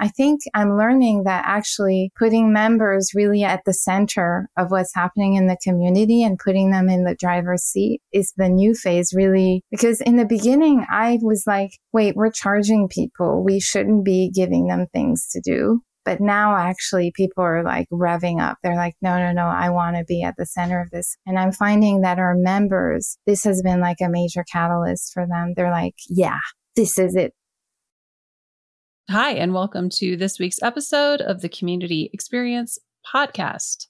I think I'm learning that actually putting members really at the center of what's happening in the community and putting them in the driver's seat is the new phase really. Because in the beginning, I was like, wait, we're charging people. We shouldn't be giving them things to do. But now actually people are like revving up. They're like, no, no, no, I want to be at the center of this. And I'm finding that our members, this has been like a major catalyst for them. They're like, yeah, this is it. Hi, and welcome to this week's episode of the Community Experience Podcast.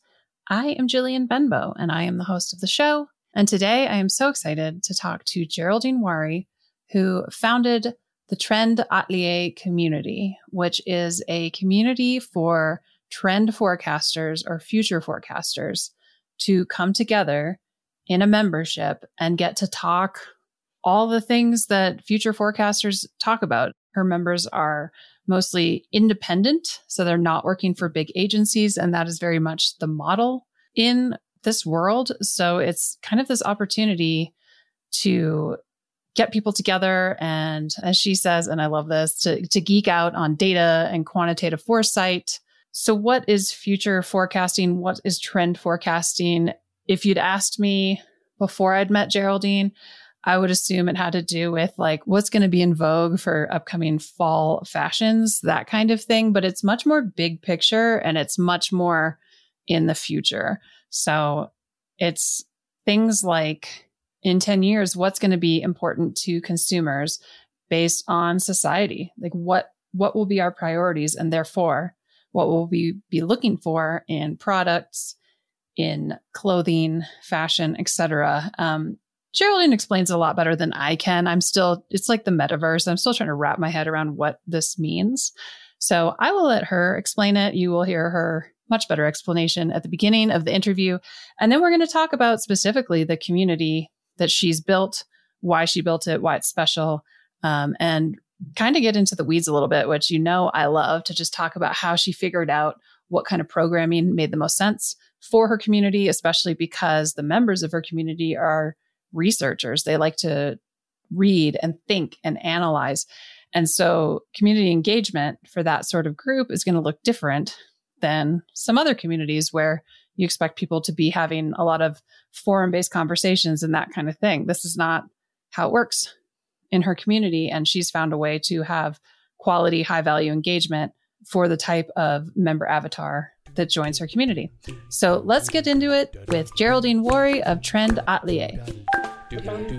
I am Jillian Benbow, and I am the host of the show. And today I am so excited to talk to Geraldine Wharry, who founded the Trend Atelier community, which is a community for trend forecasters or future forecasters to come together in a membership and get to talk all the things that future forecasters talk about. Her members are mostly independent. So they're not working for big agencies. And that is very much the model in this world. So it's kind of this opportunity to get people together and as she says and i love this to, to geek out on data and quantitative foresight so what is future forecasting what is trend forecasting if you'd asked me before i'd met geraldine I would assume it had to do with like what's going to be in vogue for upcoming fall fashions, that kind of thing. But it's much more big picture and it's much more in the future. So it's things like in 10 years, what's going to be important to consumers based on society? Like what, what will be our priorities and therefore what will we be looking for in products, in clothing, fashion, etc. Um, Geraldine explains a lot better than I can. I'm still, it's like the metaverse. I'm still trying to wrap my head around what this means. So I will let her explain it. You will hear her much better explanation at the beginning of the interview. And then we're going to talk about specifically the community that she's built, why she built it, why it's special, um, and kind of get into the weeds a little bit, which you know I love to just talk about how she figured out what kind of programming made the most sense for her community, especially because the members of her community are researchers. They like to read and think and analyze. And so community engagement for that sort of group is going to look different than some other communities where you expect people to be having a lot of forum based conversations and that kind of thing. This is not how it works in her community. And she's found a way to have quality, high value engagement for the type of member avatar that joins her community. So let's get into it with Geraldine Wharry of Trend Atelier. Welcome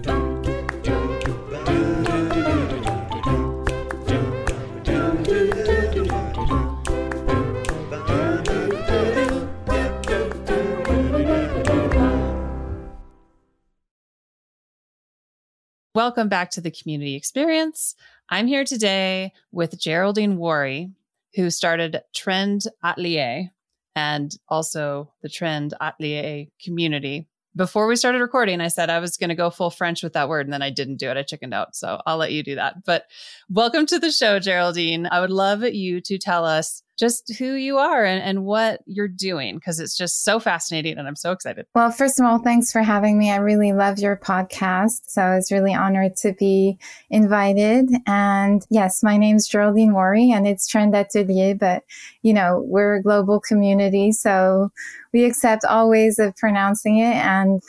back to the community experience. I'm here today with Geraldine Wharry, who started Trend Atelier and also the Trend Atelier community before we started recording, I said I was going to go full French with that word, and then I didn't do it. I chickened out. So I'll let you do that. But welcome to the show, Geraldine. I would love you to tell us just who you are and, and what you're doing because it's just so fascinating and I'm so excited. Well, first of all, thanks for having me. I really love your podcast. So I was really honored to be invited. And yes, my name's Geraldine Wharry and it's Trend Atelier, but you know, we're a global community. So we accept all ways of pronouncing it. And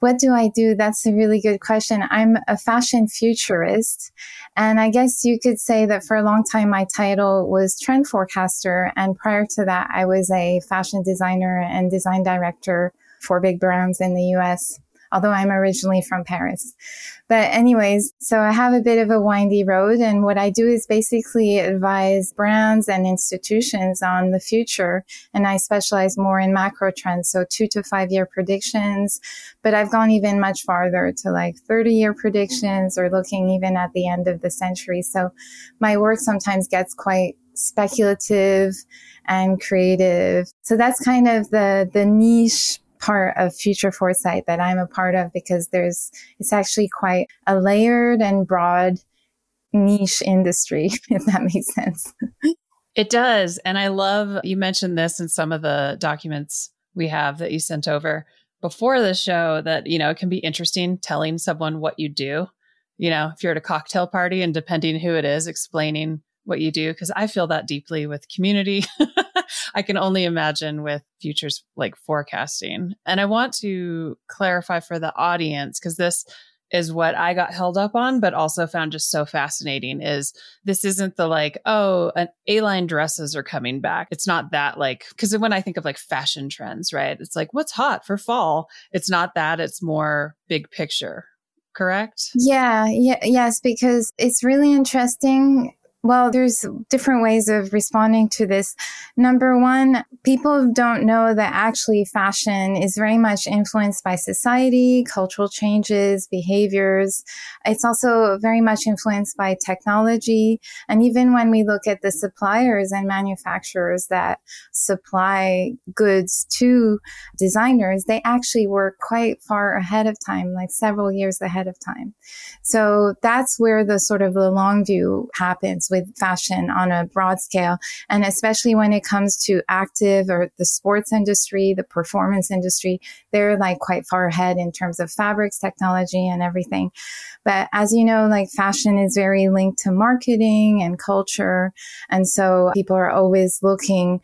what do I do? That's a really good question. I'm a fashion futurist. And I guess you could say that for a long time, my title was trend forecaster. And prior to that, I was a fashion designer and design director for big brands in the US although I'm originally from Paris. But anyways, so I have a bit of a windy road and what I do is basically advise brands and institutions on the future. And I specialize more in macro trends. So two to five year predictions, but I've gone even much farther to like 30 year predictions or looking even at the end of the century. So my work sometimes gets quite speculative and creative. So that's kind of the, the niche part of future foresight that I'm a part of because there's, it's actually quite a layered and broad niche industry, if that makes sense. It does. And I love you mentioned this in some of the documents we have that you sent over before the show that, you know, it can be interesting telling someone what you do. You know, if you're at a cocktail party and depending who it is, explaining what you do, because I feel that deeply with community. I can only imagine with futures like forecasting. And I want to clarify for the audience because this is what I got held up on, but also found just so fascinating is this isn't the like, oh, an A-line dresses are coming back. It's not that like, cause when I think of like fashion trends, right? It's like, what's hot for fall? It's not that. It's more big picture. Correct? Yeah. Yeah. Yes. Because it's really interesting well, there's different ways of responding to this. Number one, people don't know that actually fashion is very much influenced by society, cultural changes, behaviors. It's also very much influenced by technology. And even when we look at the suppliers and manufacturers that supply goods to designers, they actually work quite far ahead of time, like several years ahead of time. So that's where the sort of the long view happens with fashion on a broad scale. And especially when it comes to active or the sports industry, the performance industry, they're like quite far ahead in terms of fabrics technology and everything. But as you know, like fashion is very linked to marketing and culture. And so people are always looking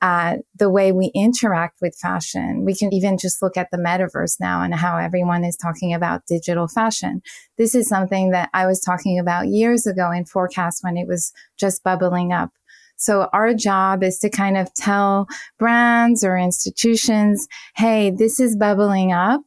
at the way we interact with fashion. We can even just look at the metaverse now and how everyone is talking about digital fashion. This is something that I was talking about years ago in forecast when it was just bubbling up. So our job is to kind of tell brands or institutions, Hey, this is bubbling up.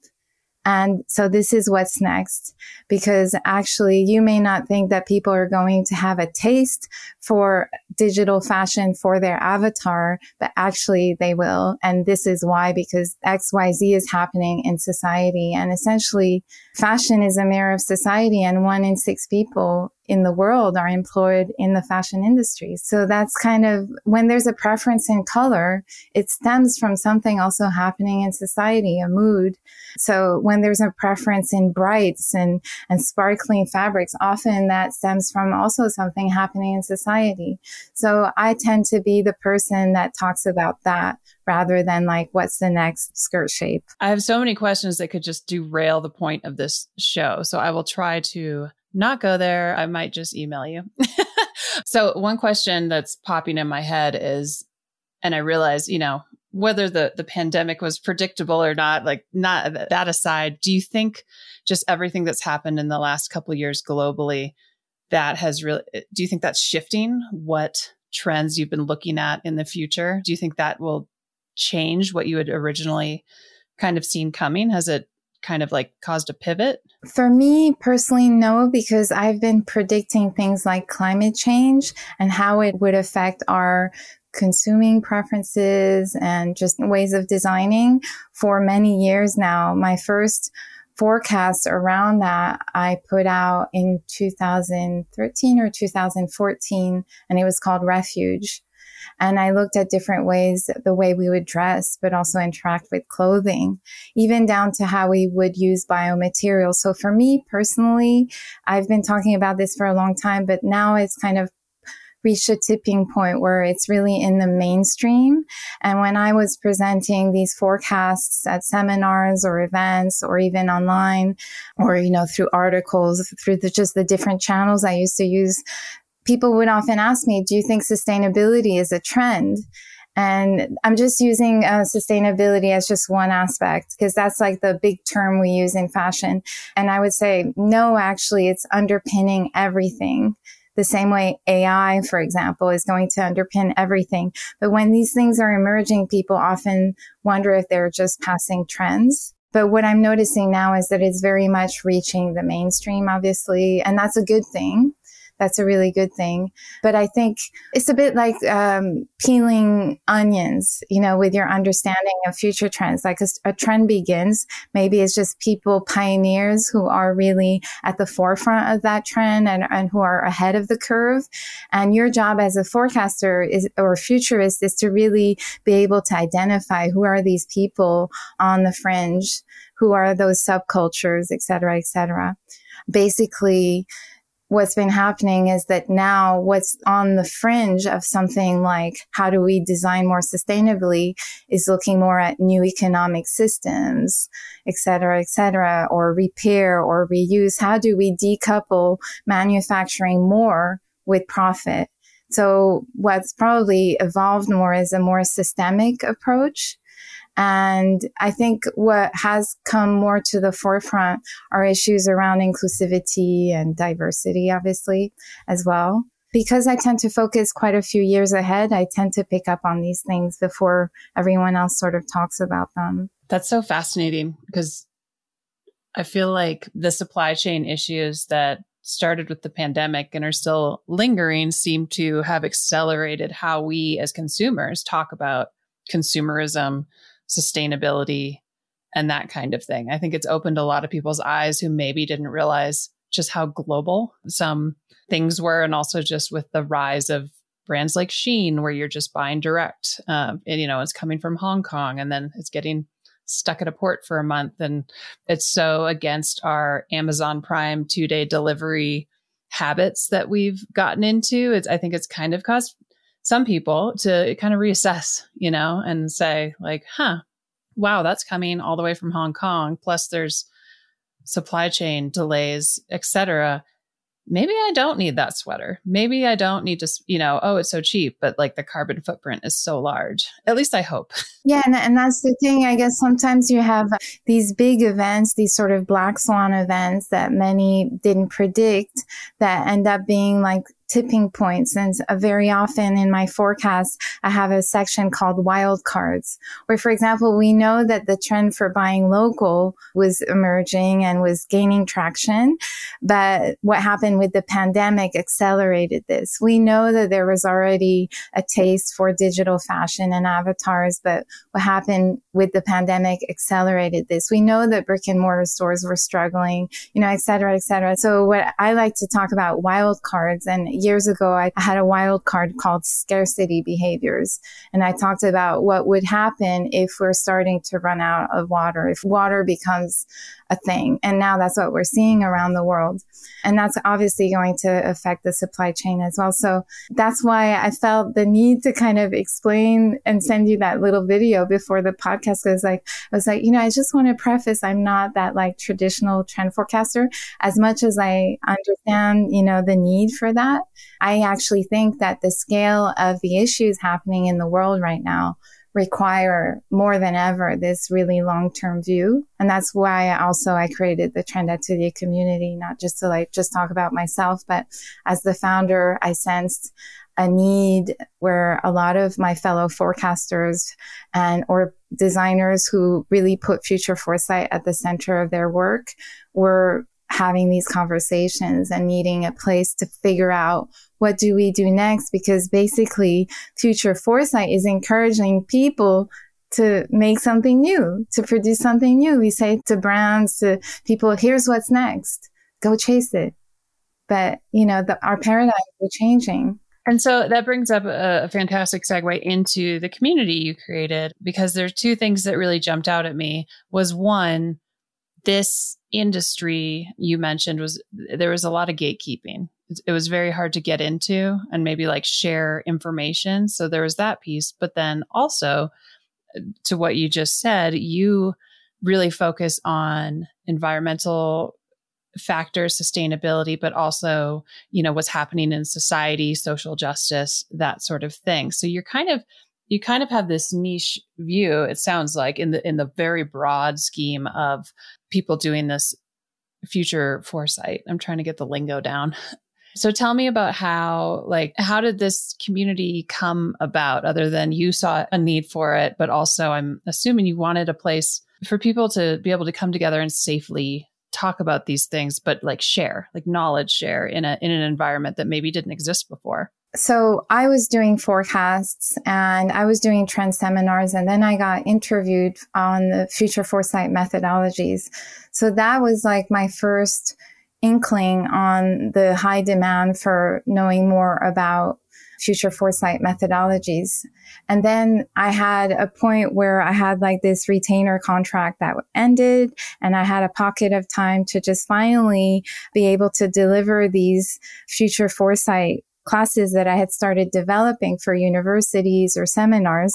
And so this is what's next because actually you may not think that people are going to have a taste for digital fashion for their avatar, but actually they will. And this is why, because XYZ is happening in society. And essentially fashion is a mirror of society and one in six people in the world are employed in the fashion industry. So that's kind of when there's a preference in color, it stems from something also happening in society, a mood. So when there's a preference in brights and, and sparkling fabrics, often that stems from also something happening in society. So I tend to be the person that talks about that rather than like what's the next skirt shape. I have so many questions that could just derail the point of this show. So I will try to not go there. I might just email you. so one question that's popping in my head is and I realize, you know, whether the the pandemic was predictable or not, like not that aside, do you think just everything that's happened in the last couple years globally that has really do you think that's shifting what trends you've been looking at in the future? Do you think that will change what you had originally kind of seen coming? Has it kind of like caused a pivot? For me personally, no, because I've been predicting things like climate change and how it would affect our consuming preferences and just ways of designing for many years now. My first forecast around that I put out in 2013 or 2014, and it was called Refuge. And I looked at different ways, the way we would dress, but also interact with clothing, even down to how we would use biomaterials. So for me personally, I've been talking about this for a long time, but now it's kind of reached a tipping point where it's really in the mainstream. And when I was presenting these forecasts at seminars or events or even online or, you know, through articles, through the, just the different channels I used to use, people would often ask me, do you think sustainability is a trend? And I'm just using uh, sustainability as just one aspect because that's like the big term we use in fashion. And I would say, no, actually, it's underpinning everything the same way AI, for example, is going to underpin everything. But when these things are emerging, people often wonder if they're just passing trends. But what I'm noticing now is that it's very much reaching the mainstream, obviously, and that's a good thing that's a really good thing. But I think it's a bit like um, peeling onions, you know, with your understanding of future trends. Like a, a trend begins, maybe it's just people, pioneers who are really at the forefront of that trend and, and who are ahead of the curve. And your job as a forecaster is, or futurist is to really be able to identify who are these people on the fringe, who are those subcultures, et cetera, et cetera. Basically, what's been happening is that now what's on the fringe of something like how do we design more sustainably is looking more at new economic systems, et cetera, et cetera, or repair or reuse. How do we decouple manufacturing more with profit? So what's probably evolved more is a more systemic approach and I think what has come more to the forefront are issues around inclusivity and diversity, obviously, as well. Because I tend to focus quite a few years ahead, I tend to pick up on these things before everyone else sort of talks about them. That's so fascinating because I feel like the supply chain issues that started with the pandemic and are still lingering seem to have accelerated how we as consumers talk about consumerism sustainability and that kind of thing. I think it's opened a lot of people's eyes who maybe didn't realize just how global some things were. And also just with the rise of brands like Shein, where you're just buying direct. Um, and, you know, it's coming from Hong Kong and then it's getting stuck at a port for a month. And it's so against our Amazon Prime two day delivery habits that we've gotten into. It's, I think it's kind of caused some people to kind of reassess, you know, and say, like, huh, wow, that's coming all the way from Hong Kong. Plus, there's supply chain delays, etc maybe I don't need that sweater. Maybe I don't need to, you know, oh, it's so cheap, but like the carbon footprint is so large. At least I hope. Yeah. And, and that's the thing. I guess sometimes you have these big events, these sort of black swan events that many didn't predict that end up being like tipping points. And uh, very often in my forecast, I have a section called wild cards, where, for example, we know that the trend for buying local was emerging and was gaining traction. But what happened with the pandemic accelerated this. We know that there was already a taste for digital fashion and avatars, but what happened with the pandemic accelerated this. We know that brick and mortar stores were struggling, you know, et cetera, et cetera. So what I like to talk about wild cards and years ago, I had a wild card called scarcity behaviors. And I talked about what would happen if we're starting to run out of water, if water becomes a thing. And now that's what we're seeing around the world. And that's obviously going to affect the supply chain as well. So that's why I felt the need to kind of explain and send you that little video before the podcast. Cause like, I was like, you know, I just want to preface, I'm not that like traditional trend forecaster as much as I understand, you know, the need for that. I actually think that the scale of the issues happening in the world right now require more than ever this really long-term view. And that's why also I created the Trend Atelier community, not just to like just talk about myself, but as the founder, I sensed a need where a lot of my fellow forecasters and or designers who really put future foresight at the center of their work were having these conversations and needing a place to figure out what do we do next? Because basically future foresight is encouraging people to make something new, to produce something new. We say to brands, to people, here's what's next. Go chase it. But, you know, the, our paradigms are changing. And so that brings up a, a, fantastic segue into the community you created because there are two things that really jumped out at me was one, this industry you mentioned was there was a lot of gatekeeping. It was very hard to get into and maybe like share information. So there was that piece. But then also uh, to what you just said, you really focus on environmental factors, sustainability, but also, you know, what's happening in society, social justice, that sort of thing. So you're kind of you kind of have this niche view it sounds like in the in the very broad scheme of people doing this future foresight. I'm trying to get the lingo down. So tell me about how like how did this community come about other than you saw a need for it but also i'm assuming you wanted a place for people to be able to come together and safely talk about these things but like share like knowledge share in a in an environment that maybe didn't exist before so I was doing forecasts and I was doing trend seminars and then I got interviewed on the future foresight methodologies. So that was like my first inkling on the high demand for knowing more about future foresight methodologies. And then I had a point where I had like this retainer contract that ended and I had a pocket of time to just finally be able to deliver these future foresight classes that I had started developing for universities or seminars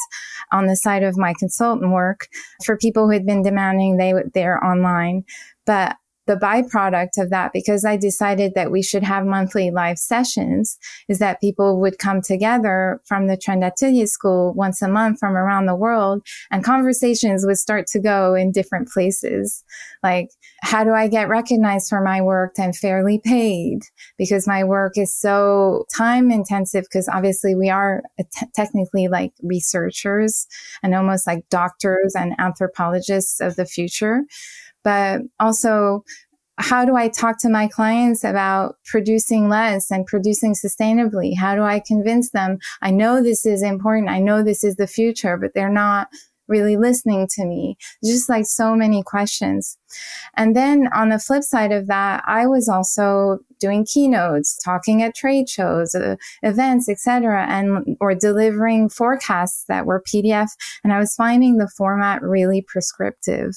on the side of my consultant work for people who had been demanding they they're online. But the byproduct of that, because I decided that we should have monthly live sessions, is that people would come together from the Trend Atelier School once a month from around the world and conversations would start to go in different places. Like, how do I get recognized for my work and fairly paid? Because my work is so time intensive because obviously we are technically like researchers and almost like doctors and anthropologists of the future but also how do I talk to my clients about producing less and producing sustainably? How do I convince them? I know this is important. I know this is the future, but they're not really listening to me. Just like so many questions. And then on the flip side of that, I was also doing keynotes, talking at trade shows, uh, events, etc., and or delivering forecasts that were PDF. And I was finding the format really prescriptive.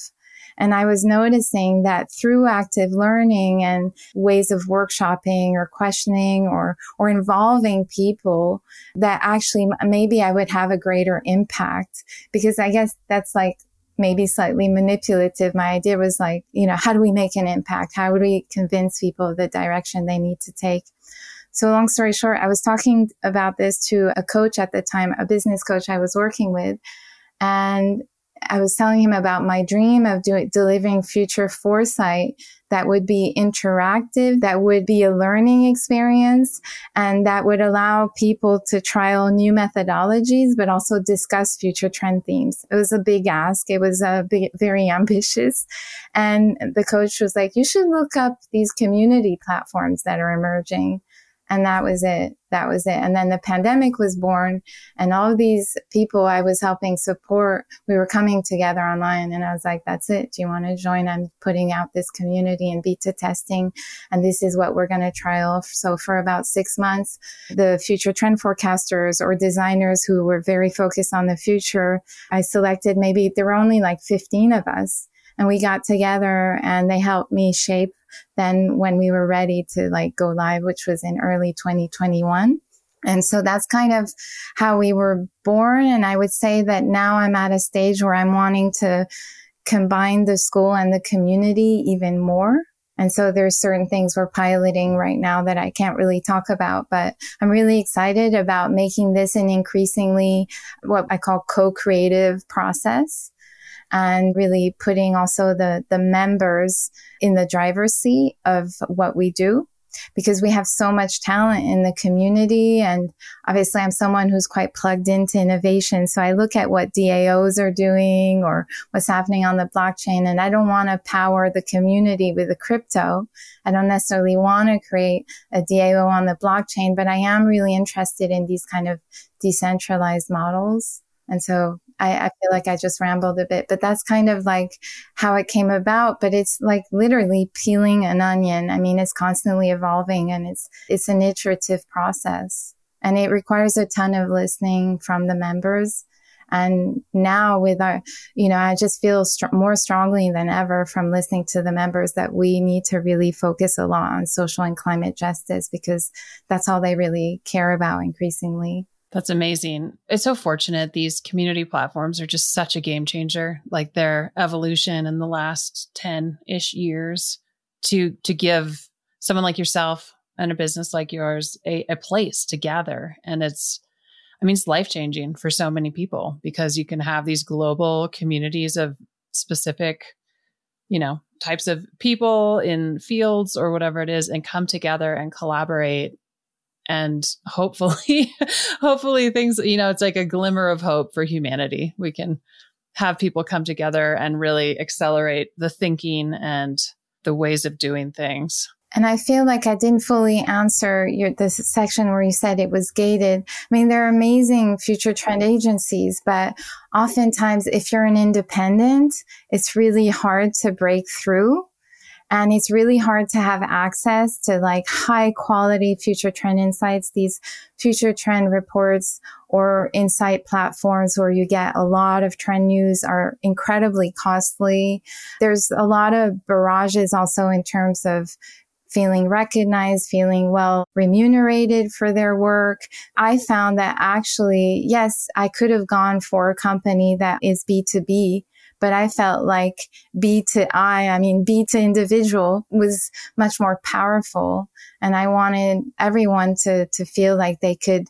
And I was noticing that through active learning and ways of workshopping or questioning or, or involving people that actually maybe I would have a greater impact because I guess that's like maybe slightly manipulative. My idea was like, you know, how do we make an impact? How would we convince people of the direction they need to take? So long story short, I was talking about this to a coach at the time, a business coach I was working with. And I was telling him about my dream of delivering future foresight that would be interactive, that would be a learning experience, and that would allow people to trial new methodologies, but also discuss future trend themes. It was a big ask. It was uh, a big, very ambitious. And the coach was like, you should look up these community platforms that are emerging. And that was it. That was it. And then the pandemic was born and all these people I was helping support, we were coming together online and I was like, that's it. Do you want to join? I'm putting out this community and beta testing. And this is what we're going to trial. So for about six months, the future trend forecasters or designers who were very focused on the future, I selected maybe there were only like 15 of us and we got together and they helped me shape then when we were ready to like go live, which was in early 2021. And so that's kind of how we were born. And I would say that now I'm at a stage where I'm wanting to combine the school and the community even more. And so there's certain things we're piloting right now that I can't really talk about, but I'm really excited about making this an increasingly what I call co-creative process and really putting also the, the members in the driver's seat of what we do because we have so much talent in the community. And obviously, I'm someone who's quite plugged into innovation. So I look at what DAOs are doing or what's happening on the blockchain. And I don't want to power the community with a crypto. I don't necessarily want to create a DAO on the blockchain, but I am really interested in these kind of decentralized models. And so I, I, feel like I just rambled a bit, but that's kind of like how it came about. But it's like literally peeling an onion. I mean, it's constantly evolving and it's, it's an iterative process and it requires a ton of listening from the members. And now with our, you know, I just feel more strongly than ever from listening to the members that we need to really focus a lot on social and climate justice because that's all they really care about increasingly. That's amazing. It's so fortunate. These community platforms are just such a game changer, like their evolution in the last 10 ish years to, to give someone like yourself and a business like yours a, a place to gather. And it's, I mean, it's life changing for so many people because you can have these global communities of specific, you know, types of people in fields or whatever it is and come together and collaborate and hopefully hopefully things you know it's like a glimmer of hope for humanity. We can have people come together and really accelerate the thinking and the ways of doing things. And I feel like I didn't fully answer your this section where you said it was gated. I mean, there are amazing future trend agencies, but oftentimes if you're an independent, it's really hard to break through and it's really hard to have access to like high quality future trend insights, these future trend reports or insight platforms where you get a lot of trend news are incredibly costly. There's a lot of barrages also in terms of feeling recognized, feeling well remunerated for their work. I found that actually, yes, I could have gone for a company that is B2B but I felt like B to I, I mean, B to individual was much more powerful. And I wanted everyone to, to feel like they could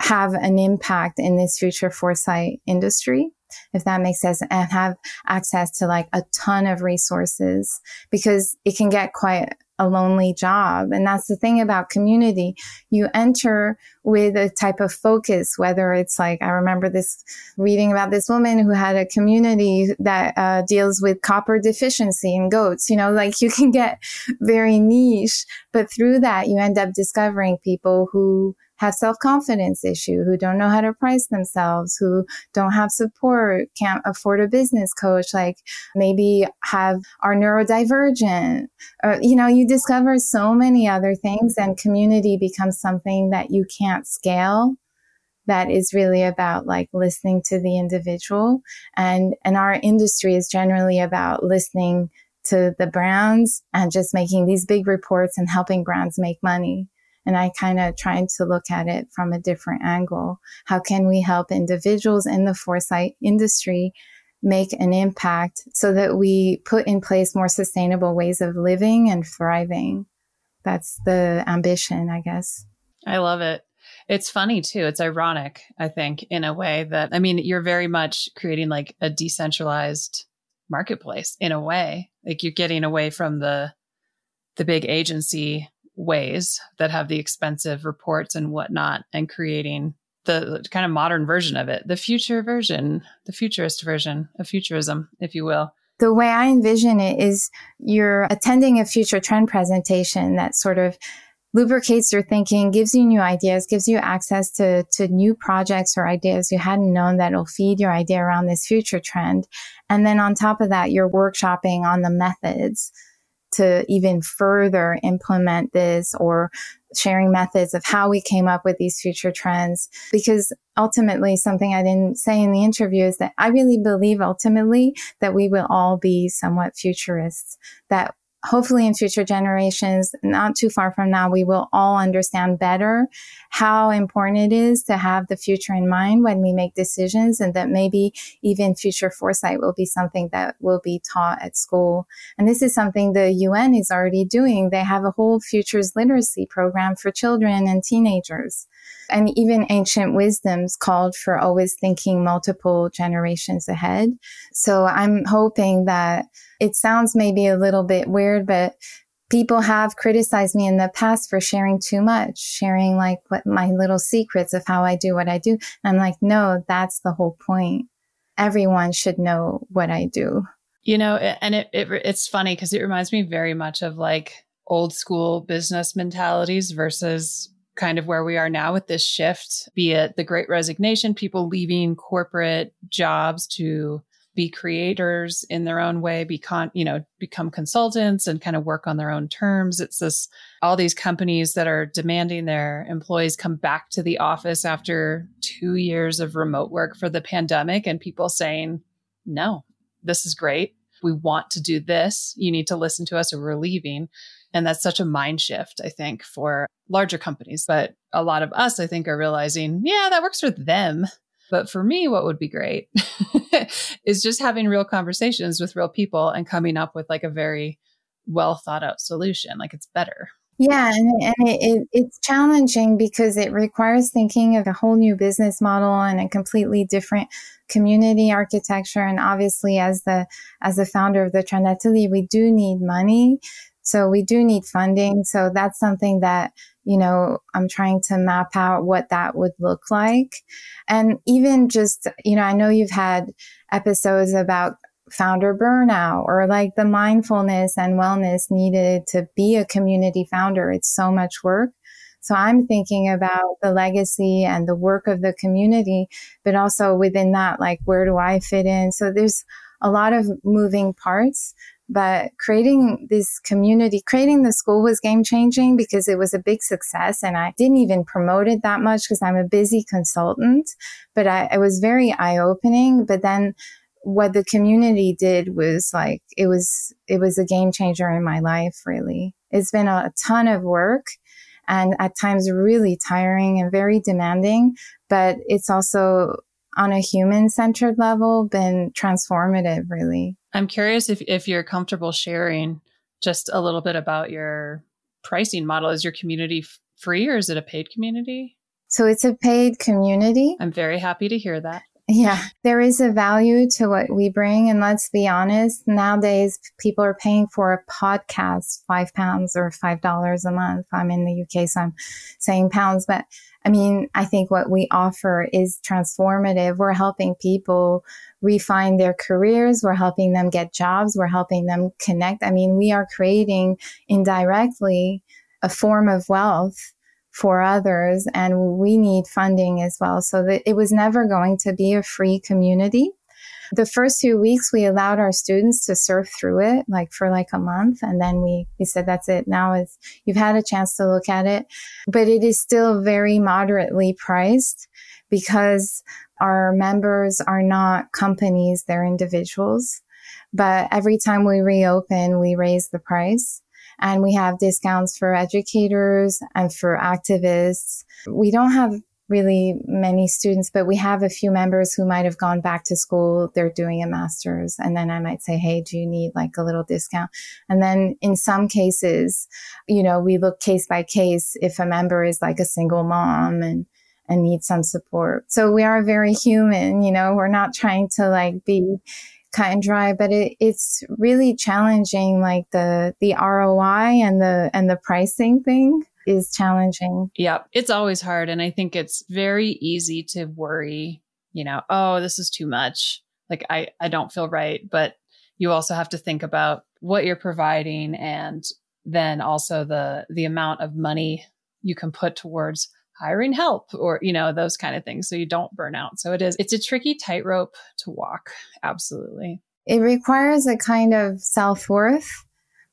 have an impact in this future foresight industry if that makes sense, and have access to like a ton of resources because it can get quite a lonely job. And that's the thing about community. You enter with a type of focus, whether it's like, I remember this reading about this woman who had a community that uh, deals with copper deficiency in goats. You know, like you can get very niche, but through that, you end up discovering people who have self-confidence issue, who don't know how to price themselves, who don't have support, can't afford a business coach, like maybe have are neurodivergent. Or, you know, you discover so many other things and community becomes something that you can't scale that is really about like listening to the individual and and our industry is generally about listening to the brands and just making these big reports and helping brands make money and I kind of tried to look at it from a different angle. How can we help individuals in the foresight industry make an impact so that we put in place more sustainable ways of living and thriving? That's the ambition, I guess. I love it. It's funny too. It's ironic, I think, in a way that, I mean, you're very much creating like a decentralized marketplace in a way. Like you're getting away from the, the big agency ways that have the expensive reports and whatnot and creating the kind of modern version of it, the future version, the futurist version of futurism, if you will. The way I envision it is you're attending a future trend presentation that sort of lubricates your thinking, gives you new ideas, gives you access to, to new projects or ideas you hadn't known that'll feed your idea around this future trend. And then on top of that, you're workshopping on the methods to even further implement this or sharing methods of how we came up with these future trends. Because ultimately, something I didn't say in the interview is that I really believe ultimately that we will all be somewhat futurists, that hopefully in future generations, not too far from now, we will all understand better how important it is to have the future in mind when we make decisions and that maybe even future foresight will be something that will be taught at school. And this is something the UN is already doing. They have a whole futures literacy program for children and teenagers. And even ancient wisdoms called for always thinking multiple generations ahead. So I'm hoping that it sounds maybe a little bit weird, but people have criticized me in the past for sharing too much, sharing like what my little secrets of how I do what I do. And I'm like, no, that's the whole point. Everyone should know what I do. You know, and it, it it's funny because it reminds me very much of like old school business mentalities versus kind of where we are now with this shift, be it the great resignation, people leaving corporate jobs to be creators in their own way, become, you know, become consultants and kind of work on their own terms. It's this, all these companies that are demanding their employees come back to the office after two years of remote work for the pandemic and people saying, no, this is great. We want to do this. You need to listen to us or we're leaving. And that's such a mind shift, I think, for larger companies. But a lot of us, I think, are realizing, yeah, that works for them. But for me, what would be great is just having real conversations with real people and coming up with like a very well thought out solution. Like it's better. Yeah, and, and it, it, it's challenging because it requires thinking of a whole new business model and a completely different community architecture. And obviously, as the as the founder of the Trend Atelier, we do need money, so we do need funding. So that's something that you know I'm trying to map out what that would look like, and even just you know I know you've had episodes about founder burnout or like the mindfulness and wellness needed to be a community founder. It's so much work. So I'm thinking about the legacy and the work of the community, but also within that, like, where do I fit in? So there's a lot of moving parts, but creating this community, creating the school was game changing because it was a big success. And I didn't even promote it that much because I'm a busy consultant, but I, it was very eye opening. But then what the community did was like it was it was a game changer in my life really it's been a, ton of work and at times really tiring and very demanding but it's also on a human centered level been transformative really i'm curious if, if you're comfortable sharing just a little bit about your pricing model. Is your community f- free or is it a paid community? So it's a paid community. I'm very happy to hear that yeah, there is a value to what we bring. And let's be honest, nowadays people are paying for a podcast five pounds or five dollars a month. I'm in the UK, so I'm saying pounds, but I mean, I think what we offer is transformative. We're helping people refine their careers. We're helping them get jobs. We're helping them connect. I mean, we are creating indirectly a form of wealth for others and we need funding as well. So that it was never going to be a free community. The first few weeks we allowed our students to surf through it like for like a month and then we we said that's it. Now it's you've had a chance to look at it, but it is still very moderately priced because our members are not companies, they're individuals. But every time we reopen, we raise the price and we have discounts for educators and for activists. We don't have really many students, but we have a few members who might have gone back to school. They're doing a master's. And then I might say, Hey, do you need like a little discount? And then in some cases, you know, we look case by case if a member is like a single mom and, and needs some support. So we are very human, you know, we're not trying to like be cut and dry, but it, it's really challenging. Like the, the ROI and the, and the pricing thing is challenging. Yeah, it's always hard. And I think it's very easy to worry, you know, oh, this is too much. Like I, I don't feel right. But you also have to think about what you're providing and then also the, the amount of money you can put towards hiring help or you know those kind of things so you don't burn out. So it is it's a tricky tightrope to walk. Absolutely. It requires a kind of self-worth.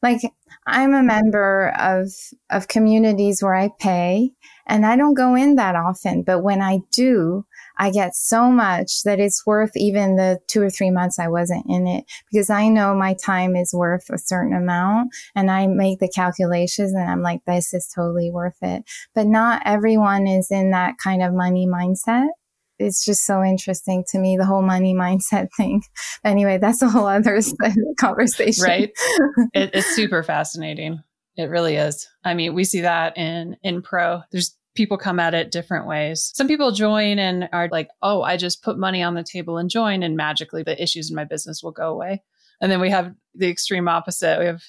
Like i'm a member of of communities where i pay and i don't go in that often but when i do I get so much that it's worth even the two or three months I wasn't in it because I know my time is worth a certain amount and I make the calculations and I'm like, this is totally worth it. But not everyone is in that kind of money mindset. It's just so interesting to me, the whole money mindset thing. Anyway, that's a whole other conversation. Right. it, it's super fascinating. It really is. I mean, we see that in in pro. There's people come at it different ways. Some people join and are like, oh, I just put money on the table and join, and magically the issues in my business will go away. And then we have the extreme opposite. We have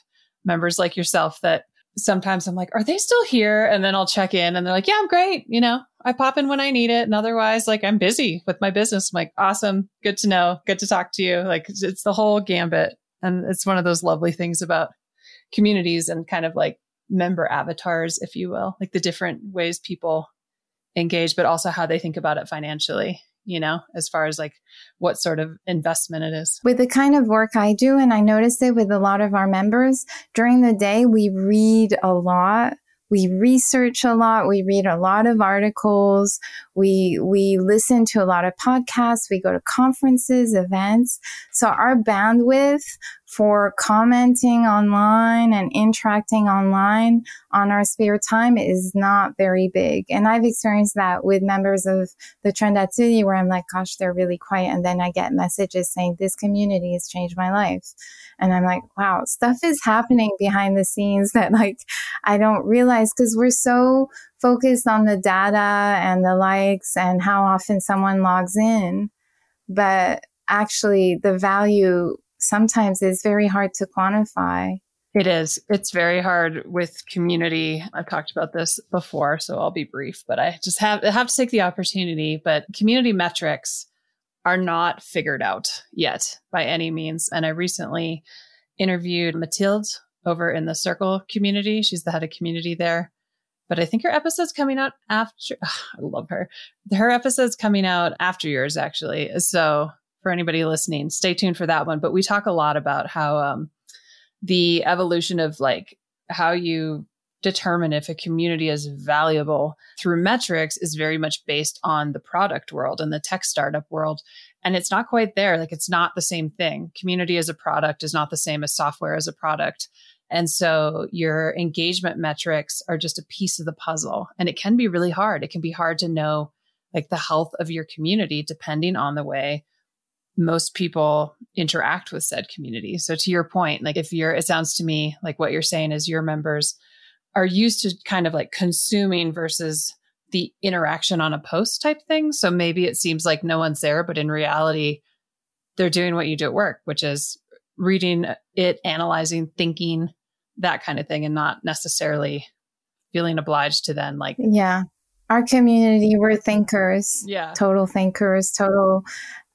members like yourself that sometimes I'm like, are they still here? And then I'll check in and they're like, yeah, I'm great. You know, I pop in when I need it. And otherwise, like, I'm busy with my business. I'm like, awesome. Good to know. Good to talk to you. Like, it's the whole gambit. And it's one of those lovely things about communities and kind of like member avatars, if you will, like the different ways people engage, but also how they think about it financially, you know, as far as like what sort of investment it is. With the kind of work I do, and I notice it with a lot of our members, during the day, we read a lot. We research a lot. We read a lot of articles. We we listen to a lot of podcasts. We go to conferences events. So our bandwidth for commenting online and interacting online on our spare time is not very big. And I've experienced that with members of the Trend Atelier where I'm like, gosh, they're really quiet. And then I get messages saying this community has changed my life. And I'm like, wow, stuff is happening behind the scenes that like I don't realize because we're so focused on the data and the likes and how often someone logs in. But actually the value sometimes is very hard to quantify. It is. It's very hard with community. I've talked about this before, so I'll be brief, but I just have have to take the opportunity. But community metrics are not figured out yet by any means. And I recently interviewed Mathilde over in the Circle community. She's the head of community there. But I think her episode's coming out after. I love her. Her episode's coming out after yours, actually. So for anybody listening, stay tuned for that one. But we talk a lot about how um, the evolution of like how you determine if a community is valuable through metrics is very much based on the product world and the tech startup world. And it's not quite there. Like it's not the same thing. Community as a product is not the same as software as a product. And so your engagement metrics are just a piece of the puzzle. And it can be really hard. It can be hard to know like the health of your community depending on the way most people interact with said community. So to your point, like if you're, it sounds to me like what you're saying is your members are used to kind of like consuming versus the interaction on a post type thing. So maybe it seems like no one's there, but in reality, they're doing what you do at work, which is reading it, analyzing, thinking, that kind of thing, and not necessarily feeling obliged to then like yeah our community we're thinkers yeah total thinkers total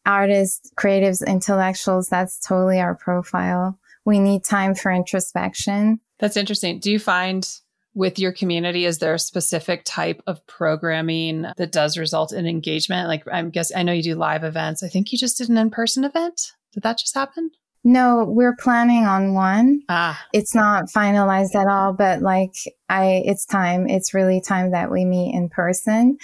artists, creatives, intellectuals, that's totally our profile. We need time for introspection. That's interesting. Do you find with your community, is there a specific type of programming that does result in engagement? Like, I'm guess I know you do live events. I think you just did an in person event. Did that just happen? No, we're planning on one. Ah. It's not finalized at all, but like I, it's time. It's really time that we meet in person.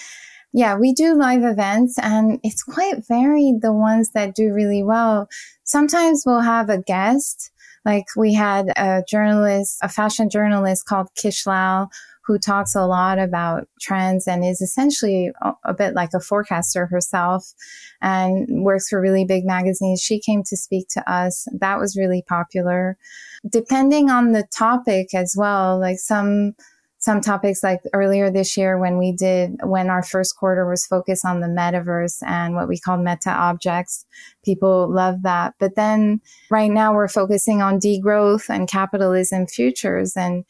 Yeah, we do live events and it's quite varied, the ones that do really well. Sometimes we'll have a guest. Like we had a journalist, a fashion journalist called Kish Lal, who talks a lot about trends and is essentially a, bit like a forecaster herself and works for really big magazines. She came to speak to us. That was really popular. Depending on the topic as well, like some some topics like earlier this year when we did when our first quarter was focused on the metaverse and what we call meta objects people love that. But then right now we're focusing on degrowth and capitalism futures and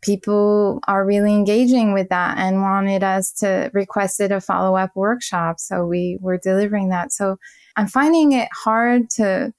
people are really engaging with that and wanted us to requested a follow-up workshop. So we were delivering that. So i'm finding it hard to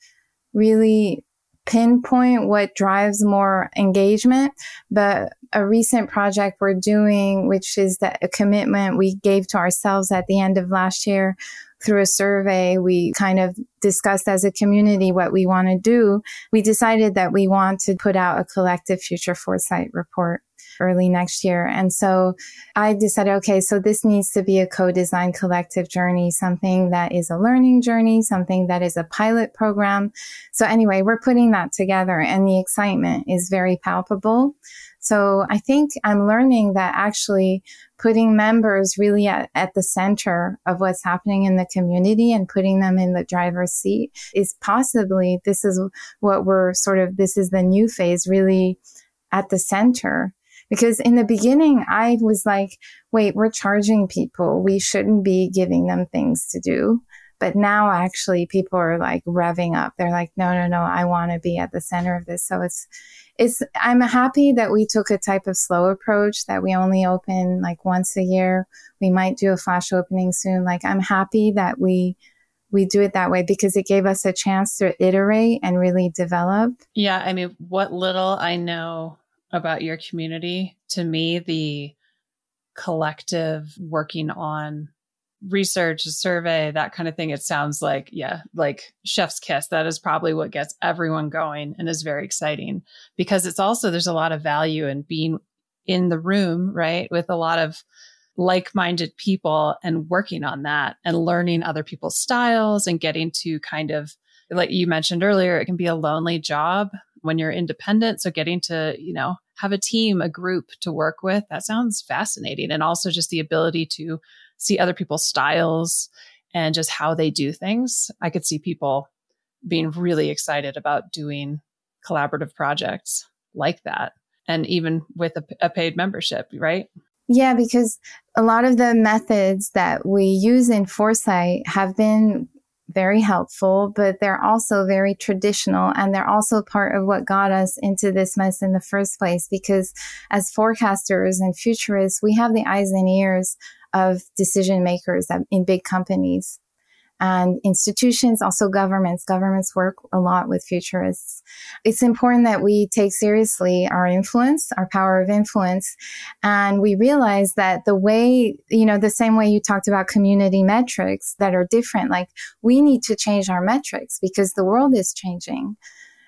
really pinpoint what drives more engagement, but a recent project we're doing, which is that a commitment we gave to ourselves at the end of last year through a survey, we kind of discussed as a community what we want to do. We decided that we want to put out a collective future foresight report early next year. And so I decided, okay, so this needs to be a co-design collective journey, something that is a learning journey, something that is a pilot program. So anyway, we're putting that together and the excitement is very palpable. So I think I'm learning that actually putting members really at, at the center of what's happening in the community and putting them in the driver's seat is possibly this is what we're sort of, this is the new phase really at the center because in the beginning, I was like, wait, we're charging people. We shouldn't be giving them things to do. But now actually people are like revving up. They're like, no, no, no, I want to be at the center of this. So it's, it's, I'm happy that we took a type of slow approach that we only open like once a year. We might do a flash opening soon. Like I'm happy that we, we do it that way because it gave us a chance to iterate and really develop. Yeah. I mean, what little I know about your community. To me, the collective working on research, a survey, that kind of thing, it sounds like, yeah, like chef's kiss. That is probably what gets everyone going and is very exciting because it's also, there's a lot of value in being in the room, right? With a lot of like minded people and working on that and learning other people's styles and getting to kind of, like you mentioned earlier, it can be a lonely job when you're independent. So getting to, you know, have a team, a group to work with, that sounds fascinating. And also just the ability to see other people's styles and just how they do things. I could see people being really excited about doing collaborative projects like that. And even with a, a paid membership, right? Yeah, because a lot of the methods that we use in Foresight have been very helpful, but they're also very traditional and they're also part of what got us into this mess in the first place. Because as forecasters and futurists, we have the eyes and ears of decision makers in big companies and institutions, also governments. Governments work a lot with futurists. It's important that we take seriously our influence, our power of influence. And we realize that the way, you know, the same way you talked about community metrics that are different, like we need to change our metrics because the world is changing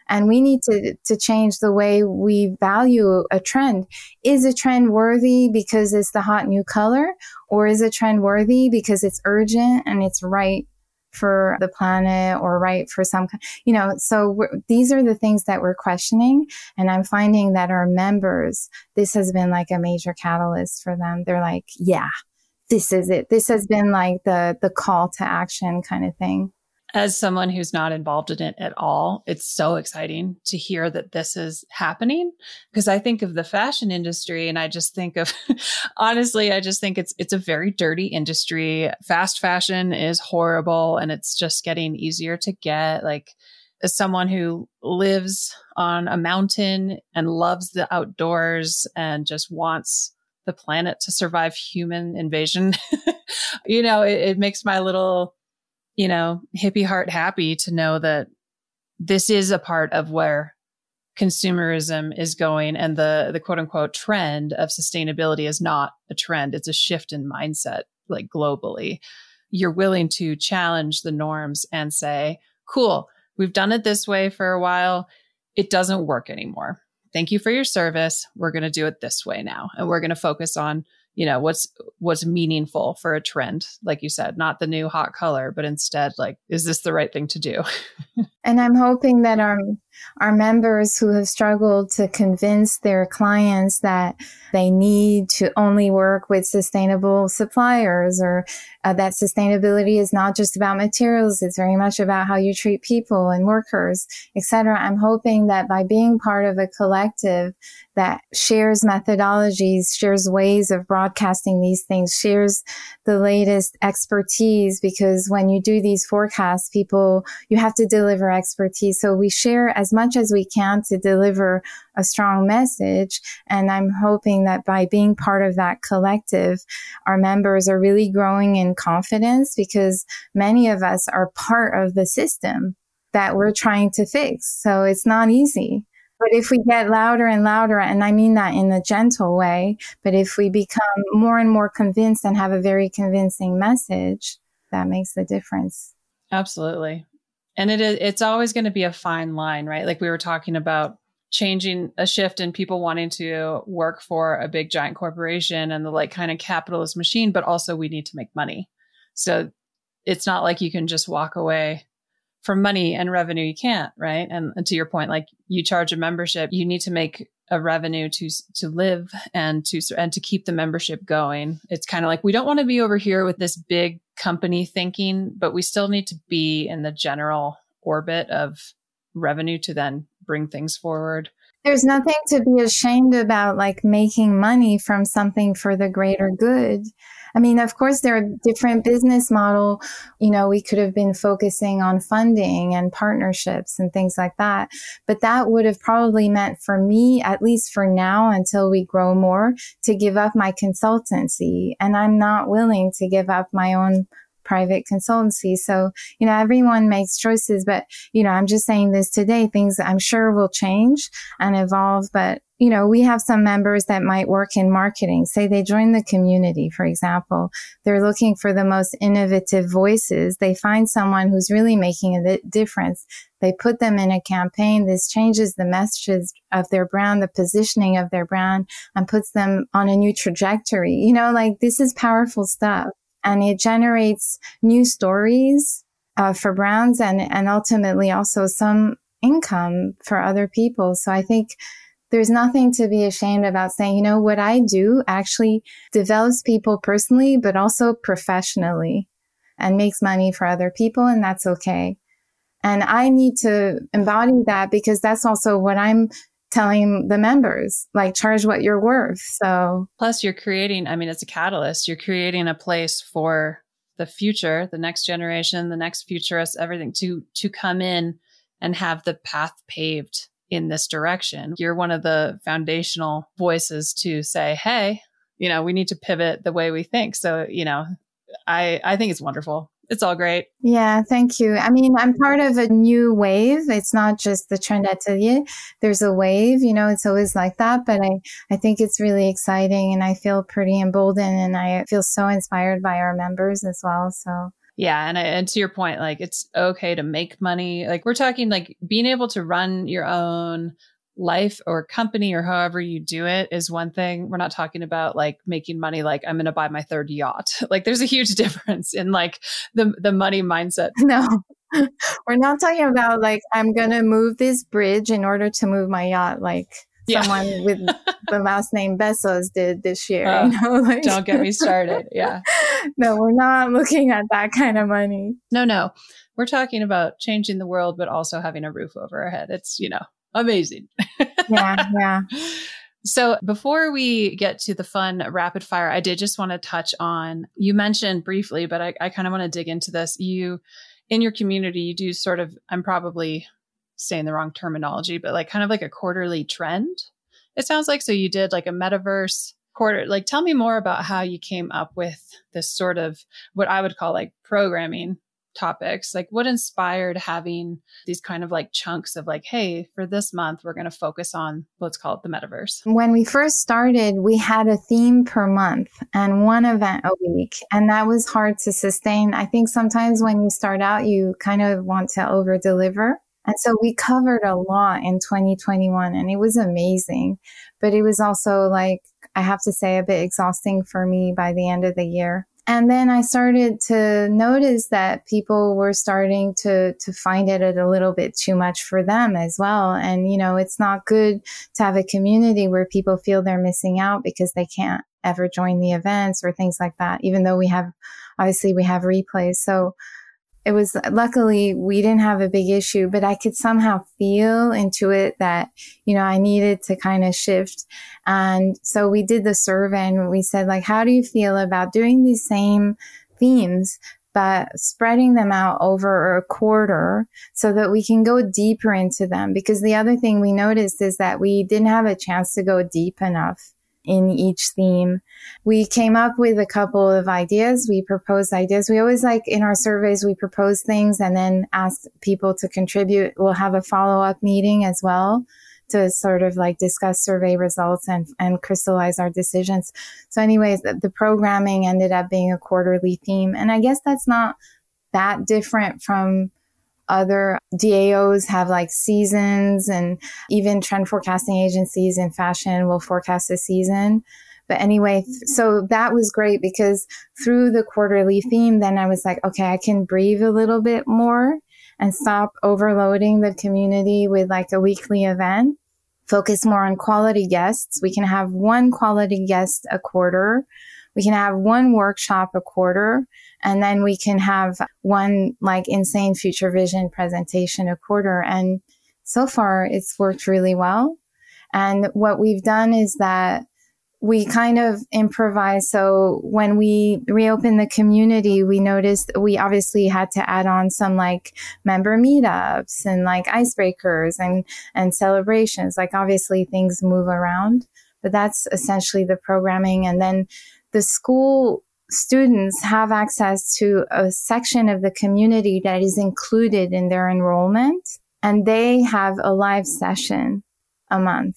and we need to to change the way we value a trend is a trend worthy because it's the hot new color or is a trend worthy because it's urgent and it's right for the planet or right for some, you know, so these are the things that we're questioning. And I'm finding that our members, this has been like a major catalyst for them. They're like, yeah, this is it. This has been like the, the call to action kind of thing as someone who's not involved in it at all, it's so exciting to hear that this is happening because I think of the fashion industry and I just think of honestly, I just think it's it's a very dirty industry. Fast fashion is horrible and it's just getting easier to get like as someone who lives on a mountain and loves the outdoors and just wants the planet to survive human invasion, you know, it, it makes my little you know, hippie heart happy to know that this is a part of where consumerism is going and the the quote unquote trend of sustainability is not a trend. It's a shift in mindset like globally. You're willing to challenge the norms and say cool we've done it this way for a while. It doesn't work anymore. Thank you for your service. We're going to do it this way now. And we're going to focus on you know what's what's meaningful for a trend like you said not the new hot color but instead like is this the right thing to do? And i'm hoping that our our members who have struggled to convince their clients that they need to only work with sustainable suppliers or uh, that sustainability is not just about materials it's very much about how you treat people and workers etc i'm hoping that by being part of a collective that shares methodologies shares ways of broadcasting these things shares the latest expertise because when you do these forecasts people you have to deliver expertise so we share as much as we can to deliver a strong message. And I'm hoping that by being part of that collective, our members are really growing in confidence because many of us are part of the system that we're trying to fix. So it's not easy. But if we get louder and louder, and I mean that in a gentle way, but if we become more and more convinced and have a very convincing message, that makes the difference. Absolutely. And it is it's always going to be a fine line right? Like we were talking about changing a shift in people wanting to work for a big giant corporation and the like kind of capitalist machine but also we need to make money. So it's not like you can just walk away from money and revenue you can't right and, and to your point like you charge a membership you need to make a revenue to to live and to and to keep the membership going. It's kind of like we don't want to be over here with this big company thinking, but we still need to be in the general orbit of revenue to then bring things forward. There's nothing to be ashamed about like making money from something for the greater good. I mean, of course, there are different business model. You know, we could have been focusing on funding and partnerships and things like that. But that would have probably meant for me, at least for now, until we grow more, to give up my consultancy. And I'm not willing to give up my own private consultancy. So, you know, everyone makes choices, but, you know, I'm just saying this today, things I'm sure will change and evolve, but you know, we have some members that might work in marketing. Say they join the community, for example. They're looking for the most innovative voices. They find someone who's really making a difference. They put them in a campaign. This changes the messages of their brand, the positioning of their brand and puts them on a new trajectory. You know, like this is powerful stuff and it generates new stories uh, for brands and, and ultimately also some income for other people. So I think there's nothing to be ashamed about saying, you know, what I do actually develops people personally, but also professionally and makes money for other people. And that's okay. And I need to embody that because that's also what I'm telling the members, like charge what you're worth. So plus you're creating, I mean, it's a catalyst. You're creating a place for the future, the next generation, the next futurists, everything to, to come in and have the path paved in this direction. You're one of the foundational voices to say, Hey, you know, we need to pivot the way we think. So, you know, I, I think it's wonderful. It's all great. Yeah, thank you. I mean, I'm part of a new wave. It's not just the Trend Atelier. There's a wave, you know, it's always like that. But I, I think it's really exciting and I feel pretty emboldened and I feel so inspired by our members as well. So yeah, and I, and to your point, like it's okay to make money. Like we're talking like being able to run your own life or company or however you do it is one thing. We're not talking about like making money like I'm going to buy my third yacht. like there's a huge difference in like the the money mindset. No. We're not talking about like I'm going to move this bridge in order to move my yacht like yeah. someone with the last name Bezos did this year. Uh, you know, like, don't get me started. Yeah. No, we're not looking at that kind of money. No, no. We're talking about changing the world, but also having a roof over our head. It's, you know, amazing. yeah. Yeah. So before we get to the fun rapid fire, I did just want to touch on, you mentioned briefly, but I, I kind of want to dig into this. You, in your community, you do sort of, I'm probably saying the wrong terminology, but like kind of like a quarterly trend. It sounds like so you did like a metaverse quarter. Like tell me more about how you came up with this sort of what I would call like programming topics. Like what inspired having these kind of like chunks of like, hey, for this month we're going to focus on let's call it the metaverse. When we first started, we had a theme per month and one event a week, and that was hard to sustain. I think sometimes when you start out, you kind of want to over deliver. And so we covered a lot in 2021 and it was amazing. But it was also like, I have to say, a bit exhausting for me by the end of the year. And then I started to notice that people were starting to, to find it a little bit too much for them as well. And, you know, it's not good to have a community where people feel they're missing out because they can't ever join the events or things like that, even though we have, obviously we have replays. So it was luckily we didn't have a big issue, but I could somehow feel into it that, you know, I needed to kind of shift. And so we did the survey and we said, like, how do you feel about doing these same themes, but spreading them out over a quarter so that we can go deeper into them? Because the other thing we noticed is that we didn't have a chance to go deep enough in each theme. We came up with a couple of ideas. We proposed ideas. We always like in our surveys, we propose things and then ask people to contribute. We'll have a follow up meeting as well to sort of like discuss survey results and, and crystallize our decisions. So anyways, the, the programming ended up being a quarterly theme. And I guess that's not that different from other DAOs have like seasons and even trend forecasting agencies in fashion will forecast a season. But anyway, mm-hmm. so that was great because through the quarterly theme, then I was like, okay, I can breathe a little bit more and stop overloading the community with like a weekly event. Focus more on quality guests. We can have one quality guest a quarter. We can have one workshop a quarter and then we can have one like insane future vision presentation a quarter. And so far it's worked really well. And what we've done is that we kind of improvise. So when we reopened the community, we noticed we obviously had to add on some like member meetups and like icebreakers and, and celebrations. Like obviously things move around, but that's essentially the programming. And then the school students have access to a section of the community that is included in their enrollment and they have a live session a month.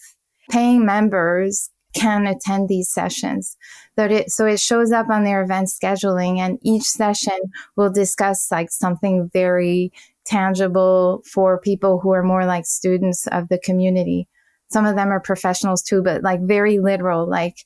Paying members can attend these sessions. So it shows up on their event scheduling and each session will discuss like something very tangible for people who are more like students of the community. Some of them are professionals too, but like very literal, like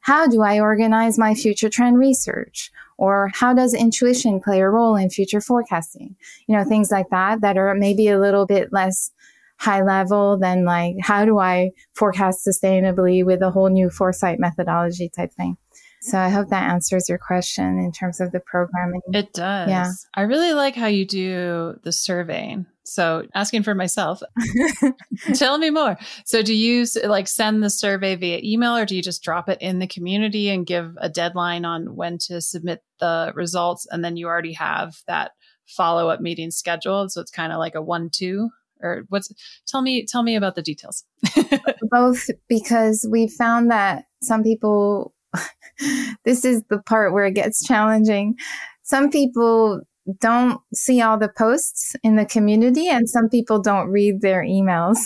how do I organize my future trend research? Or how does intuition play a role in future forecasting? You know, things like that that are maybe a little bit less high level than like, how do I forecast sustainably with a whole new foresight methodology type thing. So I hope that answers your question in terms of the programming. It does. Yeah. I really like how you do the surveying. So asking for myself, tell me more. So do you like send the survey via email or do you just drop it in the community and give a deadline on when to submit the results? And then you already have that follow up meeting scheduled. So it's kind of like a one, two or what's tell me tell me about the details both because we found that some people this is the part where it gets challenging some people don't see all the posts in the community and some people don't read their emails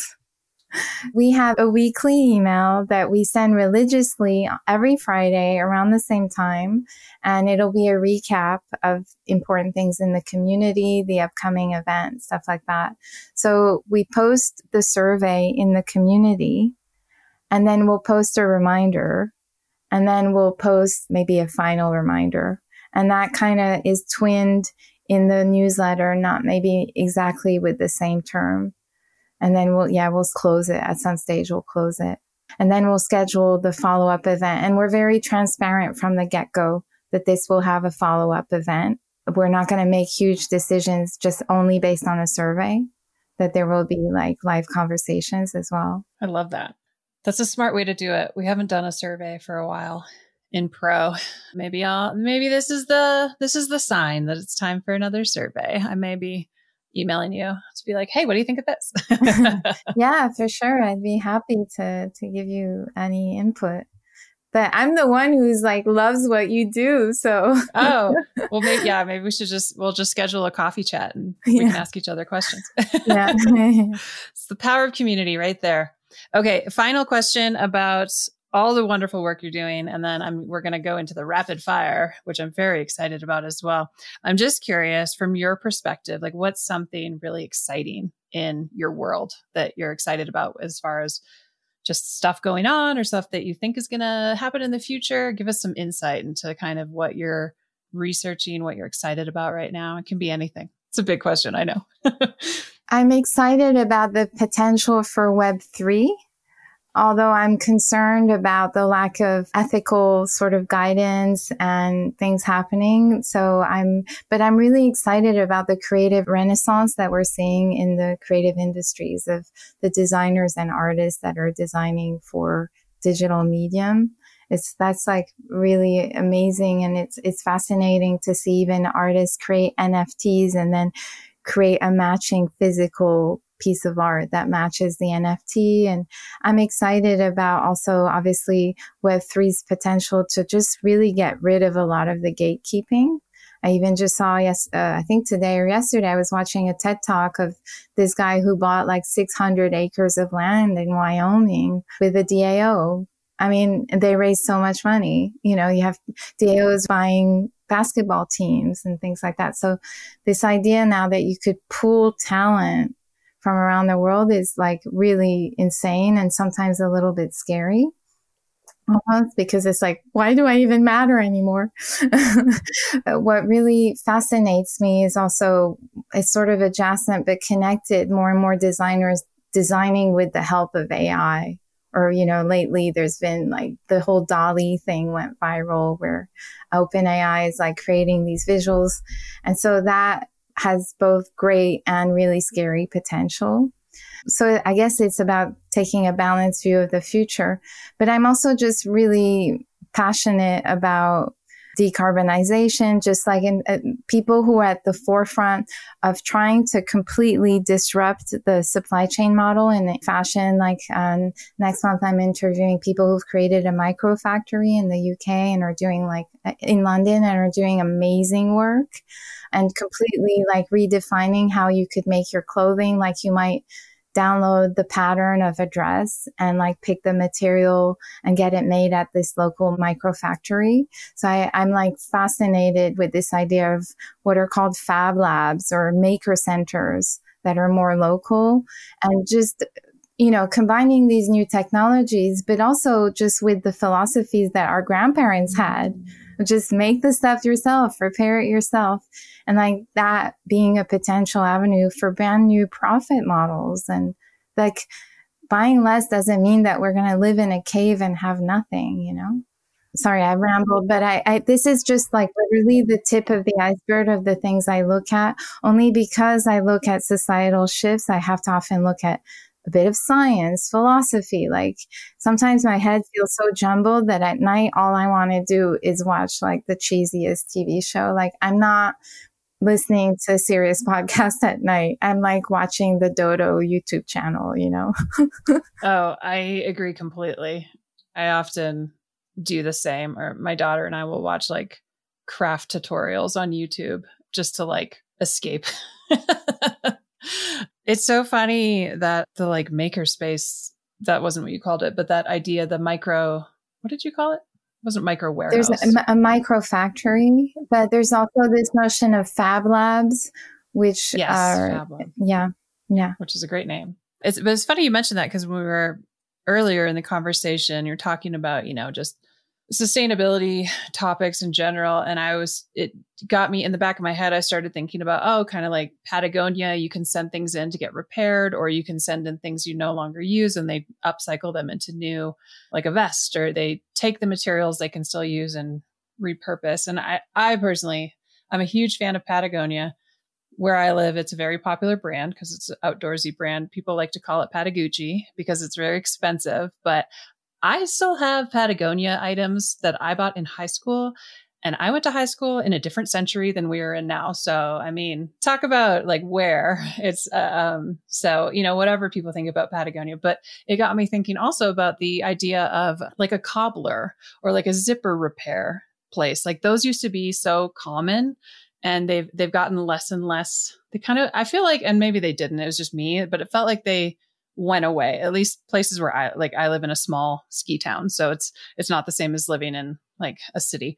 we have a weekly email that we send religiously every Friday around the same time. And it'll be a recap of important things in the community, the upcoming event, stuff like that. So we post the survey in the community and then we'll post a reminder and then we'll post maybe a final reminder. And that kind of is twinned in the newsletter, not maybe exactly with the same term. And then we'll, yeah, we'll close it at some stage. We'll close it. And then we'll schedule the follow up event. And we're very transparent from the get go that this will have a follow up event. We're not going to make huge decisions just only based on a survey, that there will be like live conversations as well. I love that. That's a smart way to do it. We haven't done a survey for a while in pro. Maybe I'll maybe this is the this is the sign that it's time for another survey. I may be emailing you to be like, "Hey, what do you think of this?" yeah, for sure. I'd be happy to to give you any input. But I'm the one who's like loves what you do, so oh well, maybe yeah, maybe we should just we'll just schedule a coffee chat and we yeah. can ask each other questions. yeah, it's the power of community right there. Okay, final question about all the wonderful work you're doing. And then I'm, we're going to go into the rapid fire, which I'm very excited about as well. I'm just curious from your perspective, like what's something really exciting in your world that you're excited about as far as just stuff going on or stuff that you think is going to happen in the future? Give us some insight into kind of what you're researching, what you're excited about right now. It can be anything. It's a big question. I know. I'm excited about the potential for Web3 although I'm concerned about the lack of ethical sort of guidance and things happening. So I'm, but I'm really excited about the creative renaissance that we're seeing in the creative industries of the designers and artists that are designing for digital medium. It's, that's like really amazing. And it's, it's fascinating to see even artists create NFTs and then create a matching physical piece of art that matches the NFT. And I'm excited about also obviously Web3's potential to just really get rid of a lot of the gatekeeping. I even just saw yes, uh, I think today or yesterday, I was watching a TED talk of this guy who bought like 600 acres of land in Wyoming with a DAO. I mean, they raise so much money. You know, you have DAOs buying basketball teams and things like that. So this idea now that you could pool talent from around the world is like really insane and sometimes a little bit scary almost because it's like, why do I even matter anymore? what really fascinates me is also, it's sort of adjacent but connected more and more designers designing with the help of AI. Or, you know, lately there's been like the whole DALL-E thing went viral where OpenAI is like creating these visuals. And so that has both great and really scary potential. So I guess it's about taking a balanced view of the future. But I'm also just really passionate about decarbonization, just like in uh, people who are at the forefront of trying to completely disrupt the supply chain model in fashion. Like um, next month, I'm interviewing people who've created a micro factory in the UK and are doing like uh, in London and are doing amazing work and completely like redefining how you could make your clothing. Like you might download the pattern of a dress and like pick the material and get it made at this local micro factory. So I, I'm like fascinated with this idea of what are called fab labs or maker centers that are more local and just you know, combining these new technologies, but also just with the philosophies that our grandparents had. Just make the stuff yourself, repair it yourself. And like that being a potential avenue for brand new profit models. And like buying less doesn't mean that we're going to live in a cave and have nothing, you know? Sorry, I rambled, but I, I, this is just like literally the tip of the iceberg of the things I look at. Only because I look at societal shifts, I have to often look at a bit of science, philosophy. Like sometimes my head feels so jumbled that at night, all I want to do is watch like the cheesiest TV show. Like I'm not listening to serious podcast at night. I'm like watching the Dodo YouTube channel, you know? oh, I agree completely. I often do the same, or my daughter and I will watch like craft tutorials on YouTube just to like escape. it's so funny that the like makerspace, that wasn't what you called it, but that idea, the micro, what did you call it? wasn't micro warehouse. There's a, a, micro factory, but there's also this notion of fab labs, which yes, are yeah, yeah, which is a great name. It's but it's funny you mentioned that because when we were earlier in the conversation, you're talking about you know just sustainability topics in general and i was it got me in the back of my head i started thinking about oh kind of like patagonia you can send things in to get repaired or you can send in things you no longer use and they upcycle them into new like a vest or they take the materials they can still use and repurpose and i i personally i'm a huge fan of patagonia where I live, it's a very popular brand because it's an outdoorsy brand. People like to call it Patagucci because it's very expensive, but I still have Patagonia items that I bought in high school. And I went to high school in a different century than we are in now. So, I mean, talk about like where it's, uh, um, so, you know, whatever people think about Patagonia, but it got me thinking also about the idea of like a cobbler or like a zipper repair place. Like those used to be so common and they've, they've gotten less and less. They kind of, I feel like, and maybe they didn't, it was just me, but it felt like they, went away at least places where i like i live in a small ski town so it's it's not the same as living in like a city.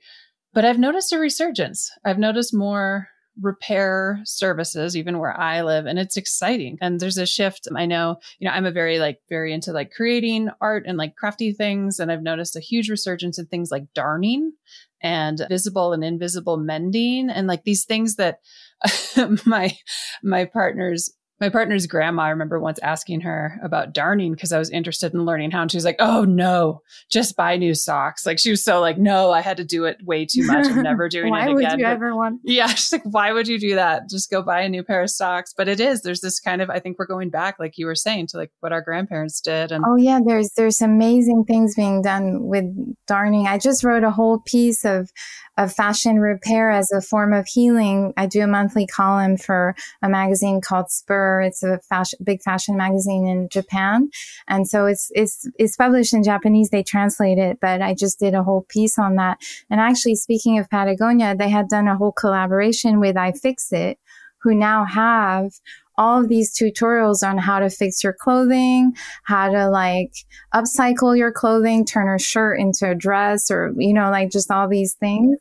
But i've noticed a resurgence. I've noticed more repair services even where i live and it's exciting. And there's a shift. I know you know i'm a very like very into like creating art and like crafty things and i've noticed a huge resurgence in things like darning and visible and invisible mending and like these things that my my partner's my partner's grandma, I remember once asking her about darning because I was interested in learning how. And she was like, Oh no, just buy new socks. Like she was so like, No, I had to do it way too much. I'm never doing why it again. Why would you but, ever want? Yeah. She's like, Why would you do that? Just go buy a new pair of socks. But it is, there's this kind of, I think we're going back, like you were saying, to like what our grandparents did. And oh, yeah, there's, there's amazing things being done with darning. I just wrote a whole piece of, of fashion repair as a form of healing. I do a monthly column for a magazine called Spur. It's a fashion, big fashion magazine in Japan. And so it's, it's, it's published in Japanese. They translate it, but I just did a whole piece on that. And actually, speaking of Patagonia, they had done a whole collaboration with iFixit, who now have all of these tutorials on how to fix your clothing, how to like upcycle your clothing, turn a shirt into a dress or, you know, like just all these things.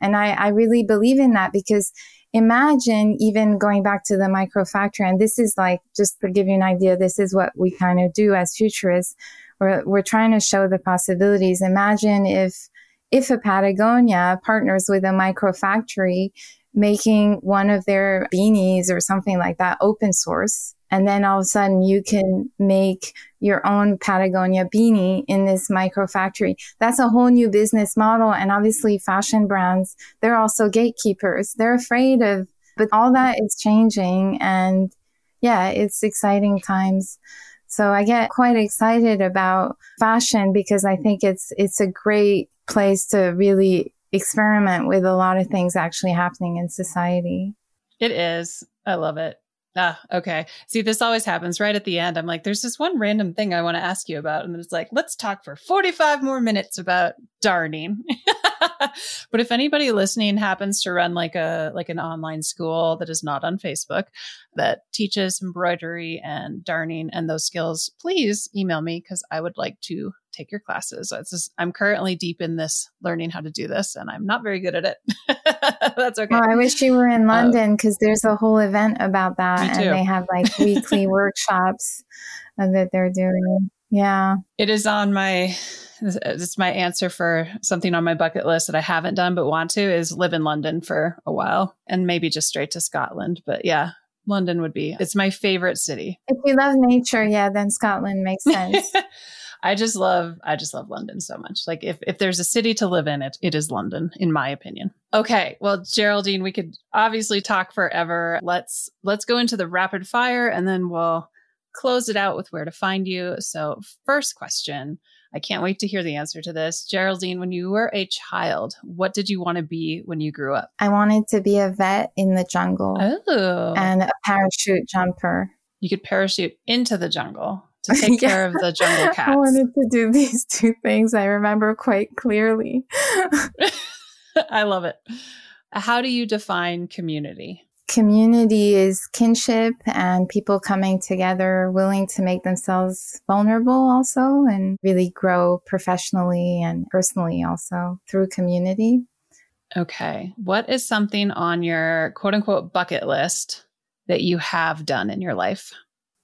And I, I really believe in that because imagine even going back to the micro factory. And this is like, just to give you an idea, this is what we kind of do as futurists. We're, we're trying to show the possibilities. Imagine if, if a Patagonia partners with a micro factory making one of their beanies or something like that open source. And then all of a sudden you can make your own Patagonia beanie in this micro factory. That's a whole new business model. And obviously fashion brands, they're also gatekeepers. They're afraid of, but all that is changing. And yeah, it's exciting times. So I get quite excited about fashion because I think it's, it's a great place to really experiment with a lot of things actually happening in society. It is. I love it. Ah, okay. See, this always happens right at the end. I'm like, there's this one random thing I want to ask you about. And it's like, let's talk for 45 more minutes about darning. but if anybody listening happens to run like a like an online school that is not on Facebook that teaches embroidery and darning and those skills, please email me because I would like to take your classes. Just, I'm currently deep in this learning how to do this and I'm not very good at it. That's okay. I wish you were in uh, London because there's a whole event about that and they have like weekly workshops that they're doing. Yeah. It is on my it's my answer for something on my bucket list that I haven't done but want to is live in London for a while and maybe just straight to Scotland. But yeah, London would be it's my favorite city. If you love nature, yeah, then Scotland makes sense. I just love I just love London so much. Like if if there's a city to live in it, it is London in my opinion. Okay, well Geraldine, we could obviously talk forever. Let's let's go into the rapid fire and then we'll close it out with where to find you. So, first question, I can't wait to hear the answer to this. Geraldine, when you were a child, what did you want to be when you grew up? I wanted to be a vet in the jungle. Oh. And a parachute jumper. You could parachute into the jungle to take yeah. care of the jungle cats. I wanted to do these two things. I remember quite clearly. I love it. How do you define community? Community is kinship and people coming together, willing to make themselves vulnerable also and really grow professionally and personally also through community. Okay. What is something on your quote unquote bucket list that you have done in your life?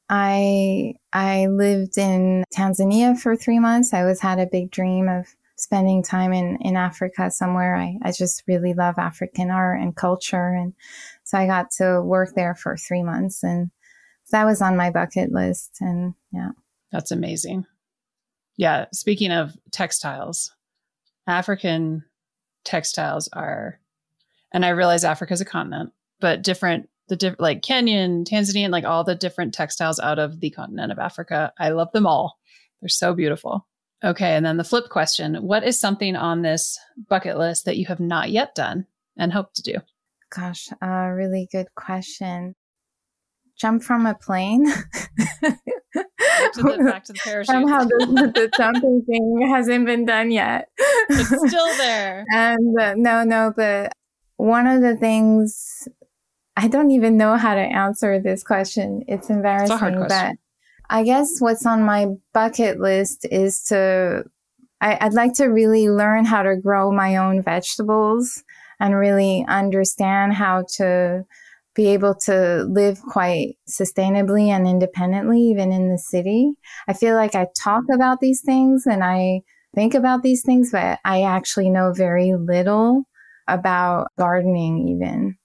I I lived in Tanzania for three months. I always had a big dream of spending time in, in Africa somewhere. I, I just really love African art and culture. And so I got to work there for three months and that was on my bucket list. And yeah. That's amazing. Yeah. Speaking of textiles, African textiles are, and I realize Africa is a continent, but different the different like Kenyan, Tanzanian, like all the different textiles out of the continent of Africa. I love them all. They're so beautiful. Okay. And then the flip question What is something on this bucket list that you have not yet done and hope to do? Gosh, a uh, really good question. Jump from a plane. back, to the, back to the parachute. Somehow the, the, jumping thing hasn't been done yet. It's still there. and uh, no, no, but one of the things I don't even know how to answer this question. It's embarrassing, it's question. but I guess what's on my bucket list is to, I, I'd like to really learn how to grow my own vegetables and really understand how to be able to live quite sustainably and independently, even in the city. I feel like I talk about these things and I think about these things, but I actually know very little about gardening even.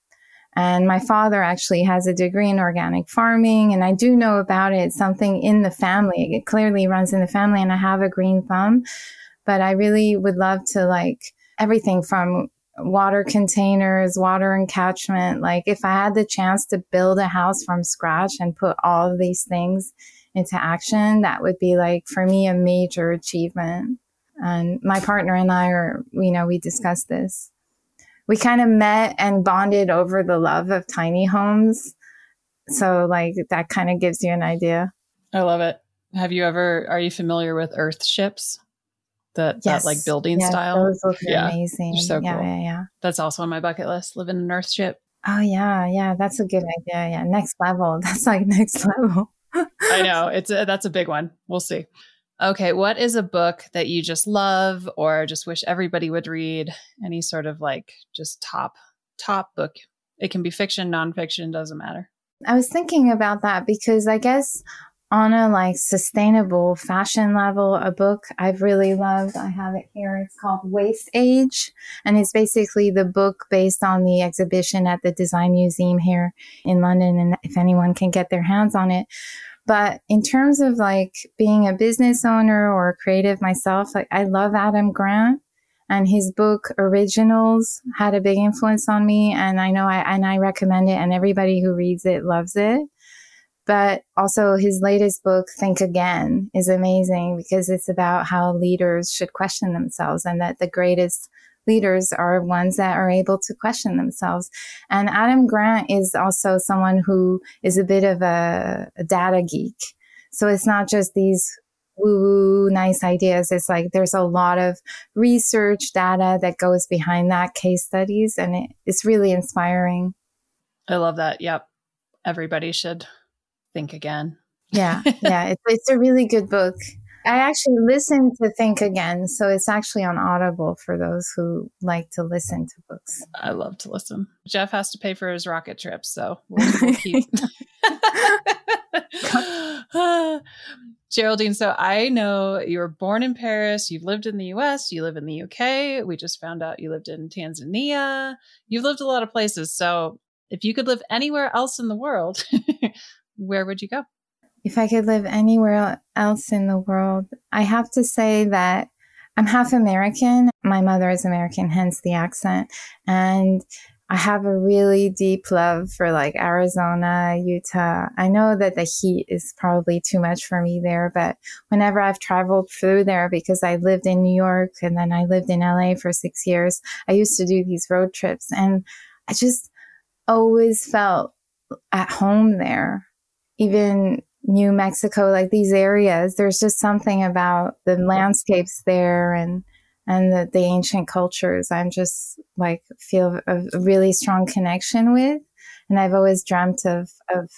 And my father actually has a degree in organic farming, and I do know about it. Something in the family. It clearly runs in the family, and I have a green thumb. But I really would love to like everything from water containers, water encatchment. Like if I had the chance to build a house from scratch and put all of these things into action, that would be like for me a major achievement. And my partner and I are, you know, we discussed this we kind of met and bonded over the love of tiny homes. So like that kind of gives you an idea. I love it. Have you ever are you familiar with earth ships? That yes. that like building yes, style. Those look yeah. amazing. so yeah, cool. Yeah, yeah. That's also on my bucket list. Live in an earth ship. Oh yeah, yeah. That's a good idea. Yeah. Next level. That's like next level. I know. It's a, that's a big one. We'll see. Okay, what is a book that you just love or just wish everybody would read? Any sort of like just top top book. It can be fiction, nonfiction, doesn't matter. I was thinking about that because I guess on a like sustainable fashion level, a book I've really loved. I have it here. It's called Waste Age. And it's basically the book based on the exhibition at the Design Museum here in London. And if anyone can get their hands on it, but in terms of like being a business owner or a creative myself, like I love Adam Grant and his book Originals had a big influence on me. And I know I, and I recommend it and everybody who reads it loves it. But also his latest book, Think Again, is amazing because it's about how leaders should question themselves and that the greatest leaders are ones that are able to question themselves. And Adam Grant is also someone who is a bit of a, a data geek. So it's not just these woo woo nice ideas. It's like there's a lot of research data that goes behind that case studies and it, it's really inspiring. I love that. Yep. Everybody should think again. Yeah. Yeah. it's, it's a really good book. I actually listened to Think Again. So it's actually on Audible for those who like to listen to books. I love to listen. Jeff has to pay for his rocket trip. So we'll, we'll keep. Geraldine, so I know you were born in Paris, you've lived in the US, you live in the UK. We just found out you lived in Tanzania. You've lived a lot of places. So if you could live anywhere else in the world, where would you go? If I could live anywhere else in the world, I have to say that I'm half American. My mother is American, hence the accent. And I have a really deep love for like Arizona, Utah. I know that the heat is probably too much for me there, but whenever I've traveled through there, because I lived in New York and then I lived in LA for six years, I used to do these road trips and I just always felt at home there. Even New Mexico, like these areas, there's just something about the landscapes there and and the, the ancient cultures I'm just like feel a, really strong connection with. And I've always dreamt of, of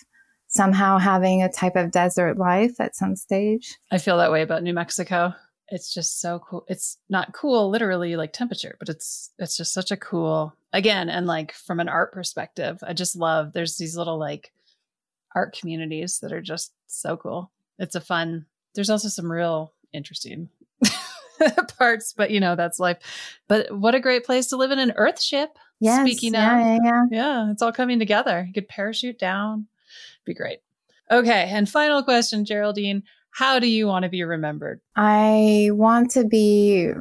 somehow having a type of desert life at some stage. I feel that way about New Mexico. It's just so cool. It's not cool literally like temperature, but it's it's just such a cool again and like from an art perspective, I just love there's these little like art communities that are just so cool. It's a fun. There's also some real interesting parts, but you know, that's life. But what a great place to live in an earth ship. Yes, Speaking yeah, of, yeah, yeah. yeah, it's all coming together. You could parachute down. Be great. Okay. And final question, Geraldine. How do you want to be remembered? I want to be,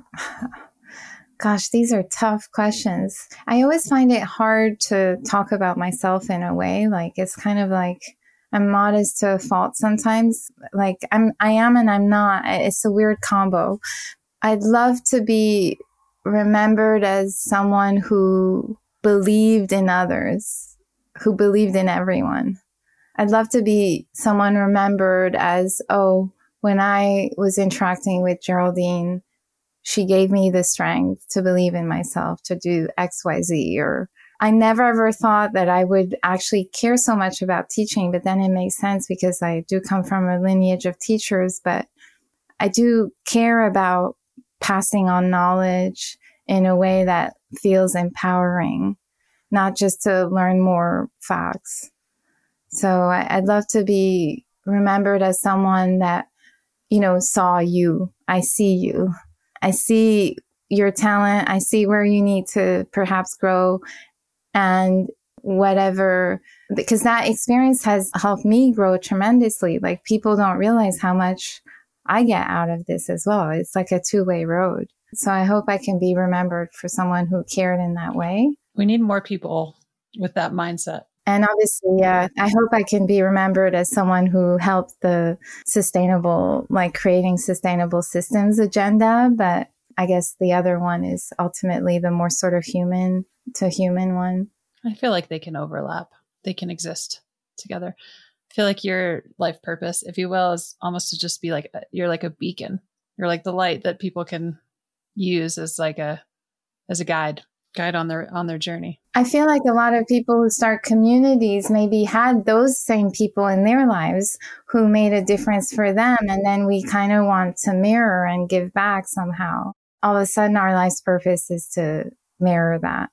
gosh, these are tough questions. I always find it hard to talk about myself in a way. Like it's kind of like, I'm modest to a fault sometimes. Like I'm, I am and I'm not. It's a weird combo. I'd love to be remembered as someone who believed in others, who believed in everyone. I'd love to be someone remembered as, oh, when I was interacting with Geraldine, she gave me the strength to believe in myself to do XYZ. Or I never ever thought that I would actually care so much about teaching, but then it makes sense because I do come from a lineage of teachers, but I do care about passing on knowledge in a way that feels empowering, not just to learn more facts. So I'd love to be remembered as someone that, you know, saw you. I see you. I see your talent. I see where you need to perhaps grow and whatever, because that experience has helped me grow tremendously. Like people don't realize how much I get out of this as well. It's like a two way road. So I hope I can be remembered for someone who cared in that way. We need more people with that mindset. And obviously, yeah, I hope I can be remembered as someone who helped the sustainable, like creating sustainable systems agenda. But I guess the other one is ultimately the more sort of human to human one. I feel like they can overlap, they can exist together I feel like your life purpose, if you will, is almost to just be like a, you're like a beacon. You're like the light that people can use as like a as a guide guide on their on their journey. I feel like a lot of people who start communities maybe had those same people in their lives who made a difference for them and then we kind of want to mirror and give back somehow. All of a sudden our life's purpose is to mirror that.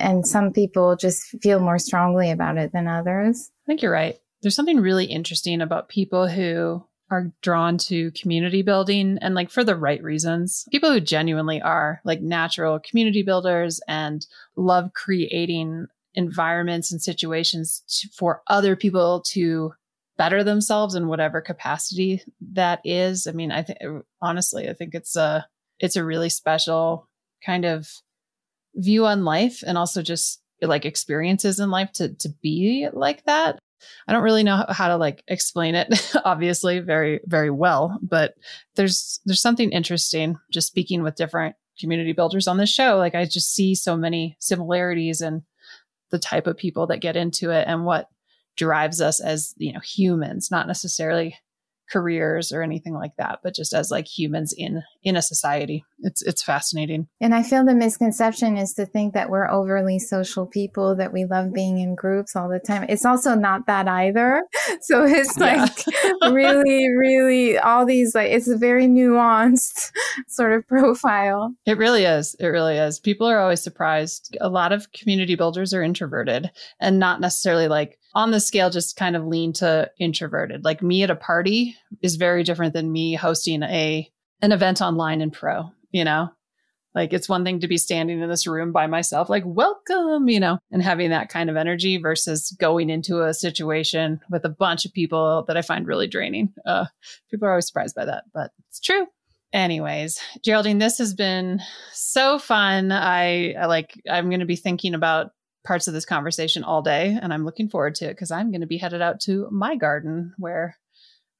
And some people just feel more strongly about it than others. I think you're right there's something really interesting about people who are drawn to community building and like for the right reasons. People who genuinely are like natural community builders and love creating environments and situations to, for other people to better themselves in whatever capacity that is. I mean, I think honestly, I think it's a it's a really special kind of view on life and also just like experiences in life to to be like that. I don't really know how to like explain it, obviously, very, very well, but there's there's something interesting just speaking with different community builders on this show. Like I just see so many similarities and the type of people that get into it and what drives us as, you know, humans, not necessarily careers or anything like that, but just as like humans in in a society. It's it's fascinating. And I feel the misconception is to think that we're overly social people, that we love being in groups all the time. It's also not that either. So it's like yeah. really, really all these like it's a very nuanced sort of profile. It really is. It really is. People are always surprised. A lot of community builders are introverted and not necessarily like on the scale just kind of lean to introverted. Like me at a party is very different than me hosting a an event online in pro, you know? Like it's one thing to be standing in this room by myself, like welcome, you know, and having that kind of energy versus going into a situation with a bunch of people that I find really draining. Uh, people are always surprised by that, but it's true. Anyways, Geraldine, this has been so fun. I, I like, I'm going to be thinking about parts of this conversation all day, and I'm looking forward to it because I'm going to be headed out to my garden where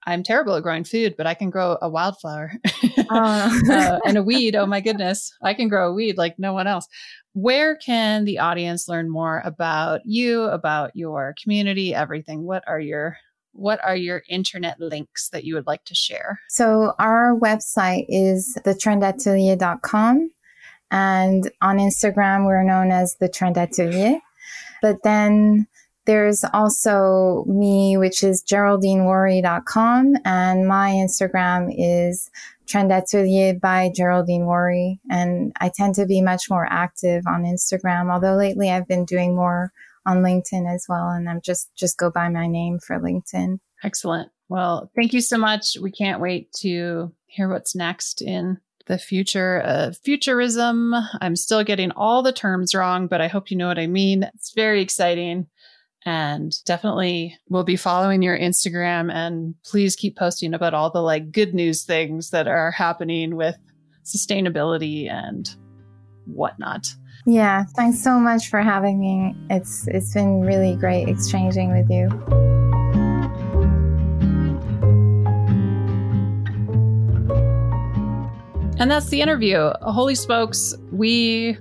I'm terrible at growing food, but I can grow a wildflower oh. uh, and a weed. Oh my goodness, I can grow a weed like no one else. Where can the audience learn more about you, about your community, everything? What are your what are your internet links that you would like to share? So our website is thetrendatelier.com and on Instagram, we're known as the Trend Atelier. But then there's also me, which is geraldinewharry.com. And my Instagram is Trend Atelier by Geraldine Wharry. And I tend to be much more active on Instagram, although lately I've been doing more on LinkedIn as well. And I'm just, just go by my name for LinkedIn. Excellent. Well, thank you so much. We can't wait to hear what's next in the future of futurism. I'm still getting all the terms wrong, but I hope you know what I mean. It's very exciting. And definitely we'll be following your Instagram and please keep posting about all the like good news things that are happening with sustainability and whatnot. Yeah, thanks so much for having me. It's it's been really great exchanging with you. And that's the interview. Holy smokes, we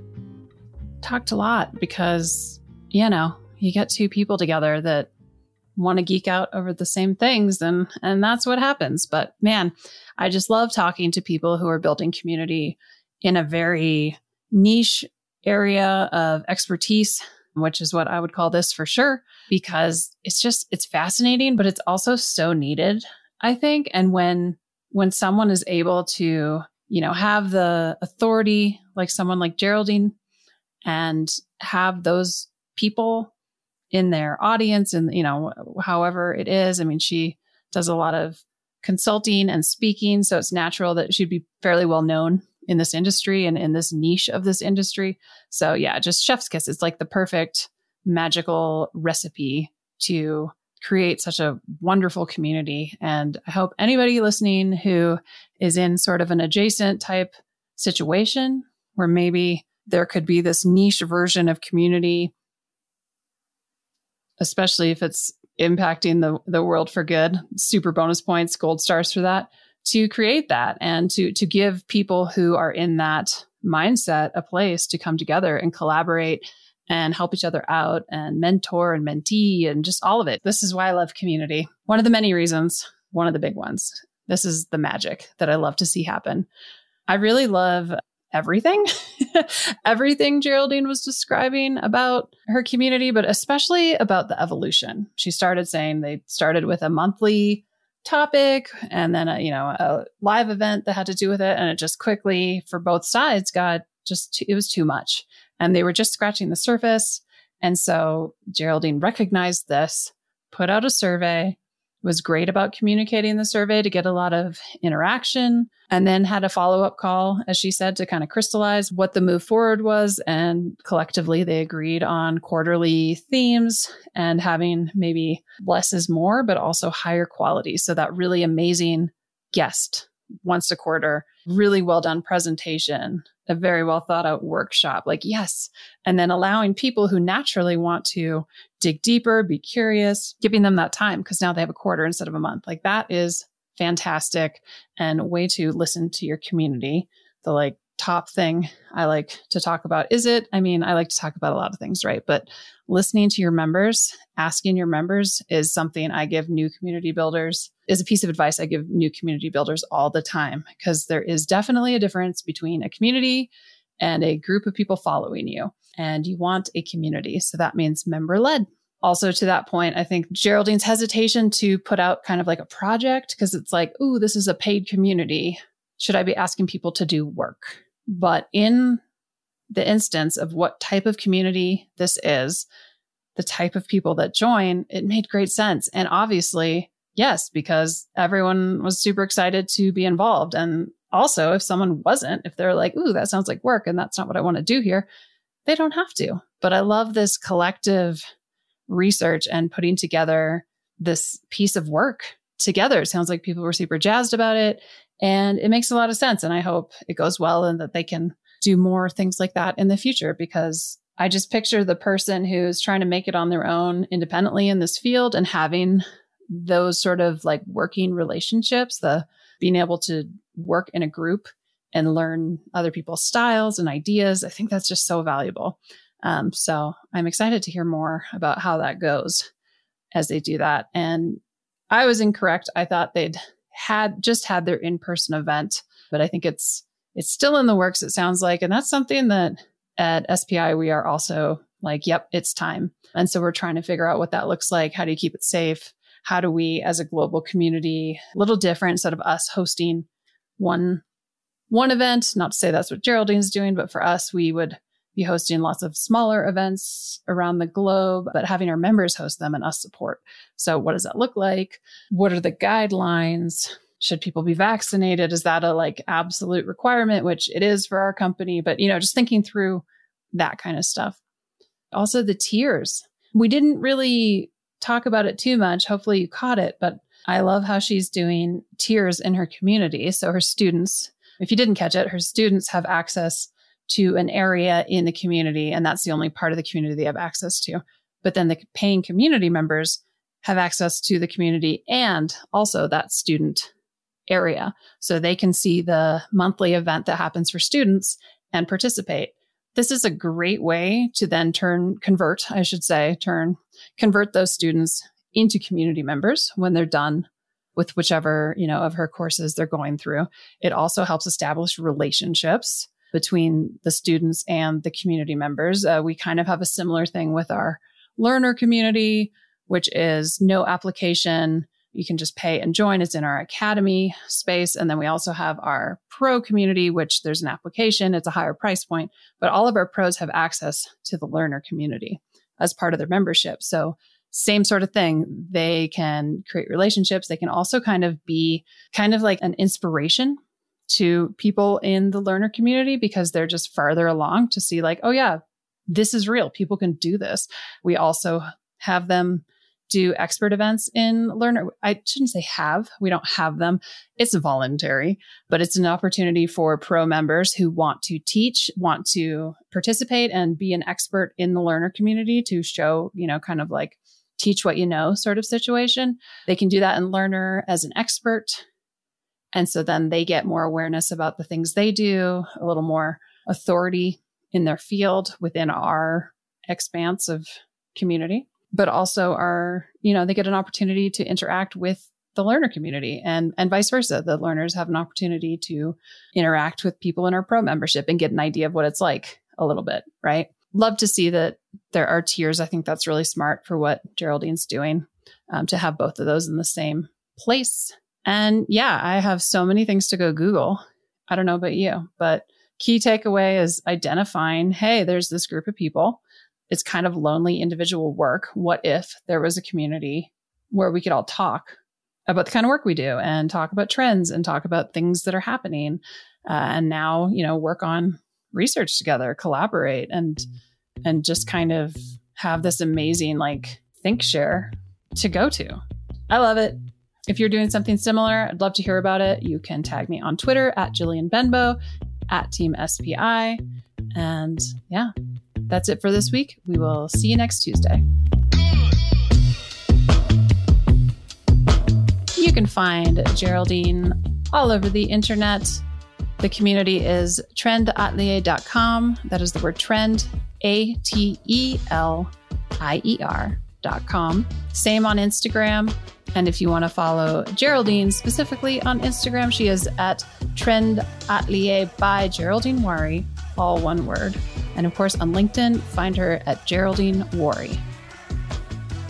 talked a lot because, you know, you get two people together that want to geek out over the same things and and that's what happens. But man, I just love talking to people who are building community in a very niche area of expertise, which is what I would call this for sure, because it's just it's fascinating, but it's also so needed, I think. And when when someone is able to you know, have the authority like someone like Geraldine and have those people in their audience and, you know, however it is. I mean, she does a lot of consulting and speaking. So it's natural that she'd be fairly well known in this industry and in this niche of this industry. So yeah, just chef's kiss. It's like the perfect magical recipe to create such a wonderful community. And I hope anybody listening who is in sort of an adjacent type situation where maybe there could be this niche version of community, especially if it's impacting the, the world for good, super bonus points, gold stars for that, to create that and to, to give people who are in that mindset a place to come together and collaborate and help each other out and mentor and mentee and just all of it. This is why I love community. One of the many reasons, one of the big ones. This is the magic that I love to see happen. I really love everything, everything Geraldine was describing about her community, but especially about the evolution. She started saying they started with a monthly topic and then a, you know a live event that had to do with it and it just quickly for both sides got just it was too much and they were just scratching the surface. And so Geraldine recognized this, put out a survey, was great about communicating the survey to get a lot of interaction, and then had a follow up call, as she said, to kind of crystallize what the move forward was. And collectively, they agreed on quarterly themes and having maybe less is more, but also higher quality. So that really amazing guest once a quarter, really well done presentation, a very well thought out workshop. Like, yes. And then allowing people who naturally want to dig deeper, be curious, giving them that time because now they have a quarter instead of a month. Like, that is fantastic and way to listen to your community, the like top thing I like to talk about. Is it? I mean, I like to talk about a lot of things, right? But listening to your members, asking your members is something I give new community builders, is a piece of advice I give new community builders all the time because there is definitely a difference between a community and a group of people following you. And you want a community. So that means member led. Also, to that point, I think Geraldine's hesitation to put out kind of like a project because it's like, ooh, this is a paid community. Should I be asking people to do work? But in the instance of what type of community this is, the type of people that join, it made great sense. And obviously, yes, because everyone was super excited to be involved. And also, if someone wasn't, if they're like, ooh, that sounds like work and that's not what I want to do here, they don't have to. But I love this collective research and putting together this piece of work together. It sounds like people were super jazzed about it and it makes a lot of sense. And I hope it goes well and that they can do more things like that in the future because I just picture the person who's trying to make it on their own independently in this field and having those sort of like working relationships, the being able to work in a group and learn other people's styles and ideas. I think that's just so valuable. Um, so I'm excited to hear more about how that goes as they do that. And I was incorrect. I thought they'd had just had their in-person event, but I think it's it's still in the works, it sounds like. And that's something that at SPI, we are also like, yep, it's time. And so we're trying to figure out what that looks like. How do you keep it safe? How do we, as a global community, a little different instead of us hosting one one event? Not to say that's what Geraldine's doing, but for us, we would be hosting lots of smaller events around the globe, but having our members host them and us support. So, what does that look like? What are the guidelines? should people be vaccinated? Is that a like absolute requirement, which it is for our company? But, you know, just thinking through that kind of stuff. Also, the tiers. We didn't really talk about it too much. Hopefully, you caught it, but I love how she's doing tiers in her community. So, her students, if you didn't catch it, her students have access to an area in the community, and that's the only part of the community they have access to. But then the paying community members have access to the community and also that student area. So they can see the monthly event that happens for students and participate. This is a great way to then turn, convert, I should say, turn, convert those students into community members when they're done with whichever, you know, of her courses they're going through. It also helps establish relationships between the students and the community members. Uh, we kind of have a similar thing with our learner community, which is no application, you can just pay and join. It's in our academy space. And then we also have our pro community, which there's an application. It's a higher price point, but all of our pros have access to the learner community as part of their membership. So same sort of thing. They can create relationships. They can also kind of be kind of like an inspiration to people in the learner community because they're just farther along to see like, oh yeah, this is real. People can do this. We also have them do expert events in learner. I shouldn't say have, we don't have them. It's voluntary, but it's an opportunity for pro members who want to teach, want to participate and be an expert in the learner community to show, you know, kind of like teach what you know sort of situation. They can do that in learner as an expert. And so then they get more awareness about the things they do, a little more authority in their field within our expanse of community but also are, you know, they get an opportunity to interact with the learner community and and vice versa. The learners have an opportunity to interact with people in our pro membership and get an idea of what it's like a little bit, right? Love to see that there are tiers. I think that's really smart for what Geraldine's doing um, to have both of those in the same place. And yeah, I have so many things to go Google. I don't know about you, but key takeaway is identifying, hey, there's this group of people it's kind of lonely individual work. What if there was a community where we could all talk about the kind of work we do and talk about trends and talk about things that are happening uh, and now you know work on research together collaborate and and just kind of have this amazing like think share to go to i love it if you're doing something similar i'd love to hear about it you can tag me on twitter at jillian benbow at team spi and yeah that's it for this week. We will see you next Tuesday. You can find Geraldine all over the internet The community is trendatelier.com. That is the word trend, A T E L I E R.com. Same on Instagram. And if you want to follow Geraldine specifically on Instagram, she is at Trend Atelier by Geraldine Wharry, all one word. And of course, on LinkedIn, find her at Geraldine Wharry.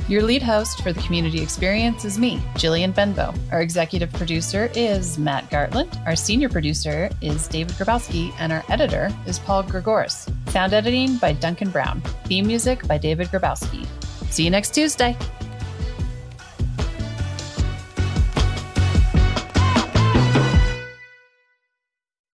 Your lead host for the community experience is me, Jillian Benbow. Our executive producer is Matt Gartland. Our senior producer is David Grabowski, and our editor is Paul Gregoris. Sound editing by Duncan Brown. Theme music by David Grabowski. See you next Tuesday.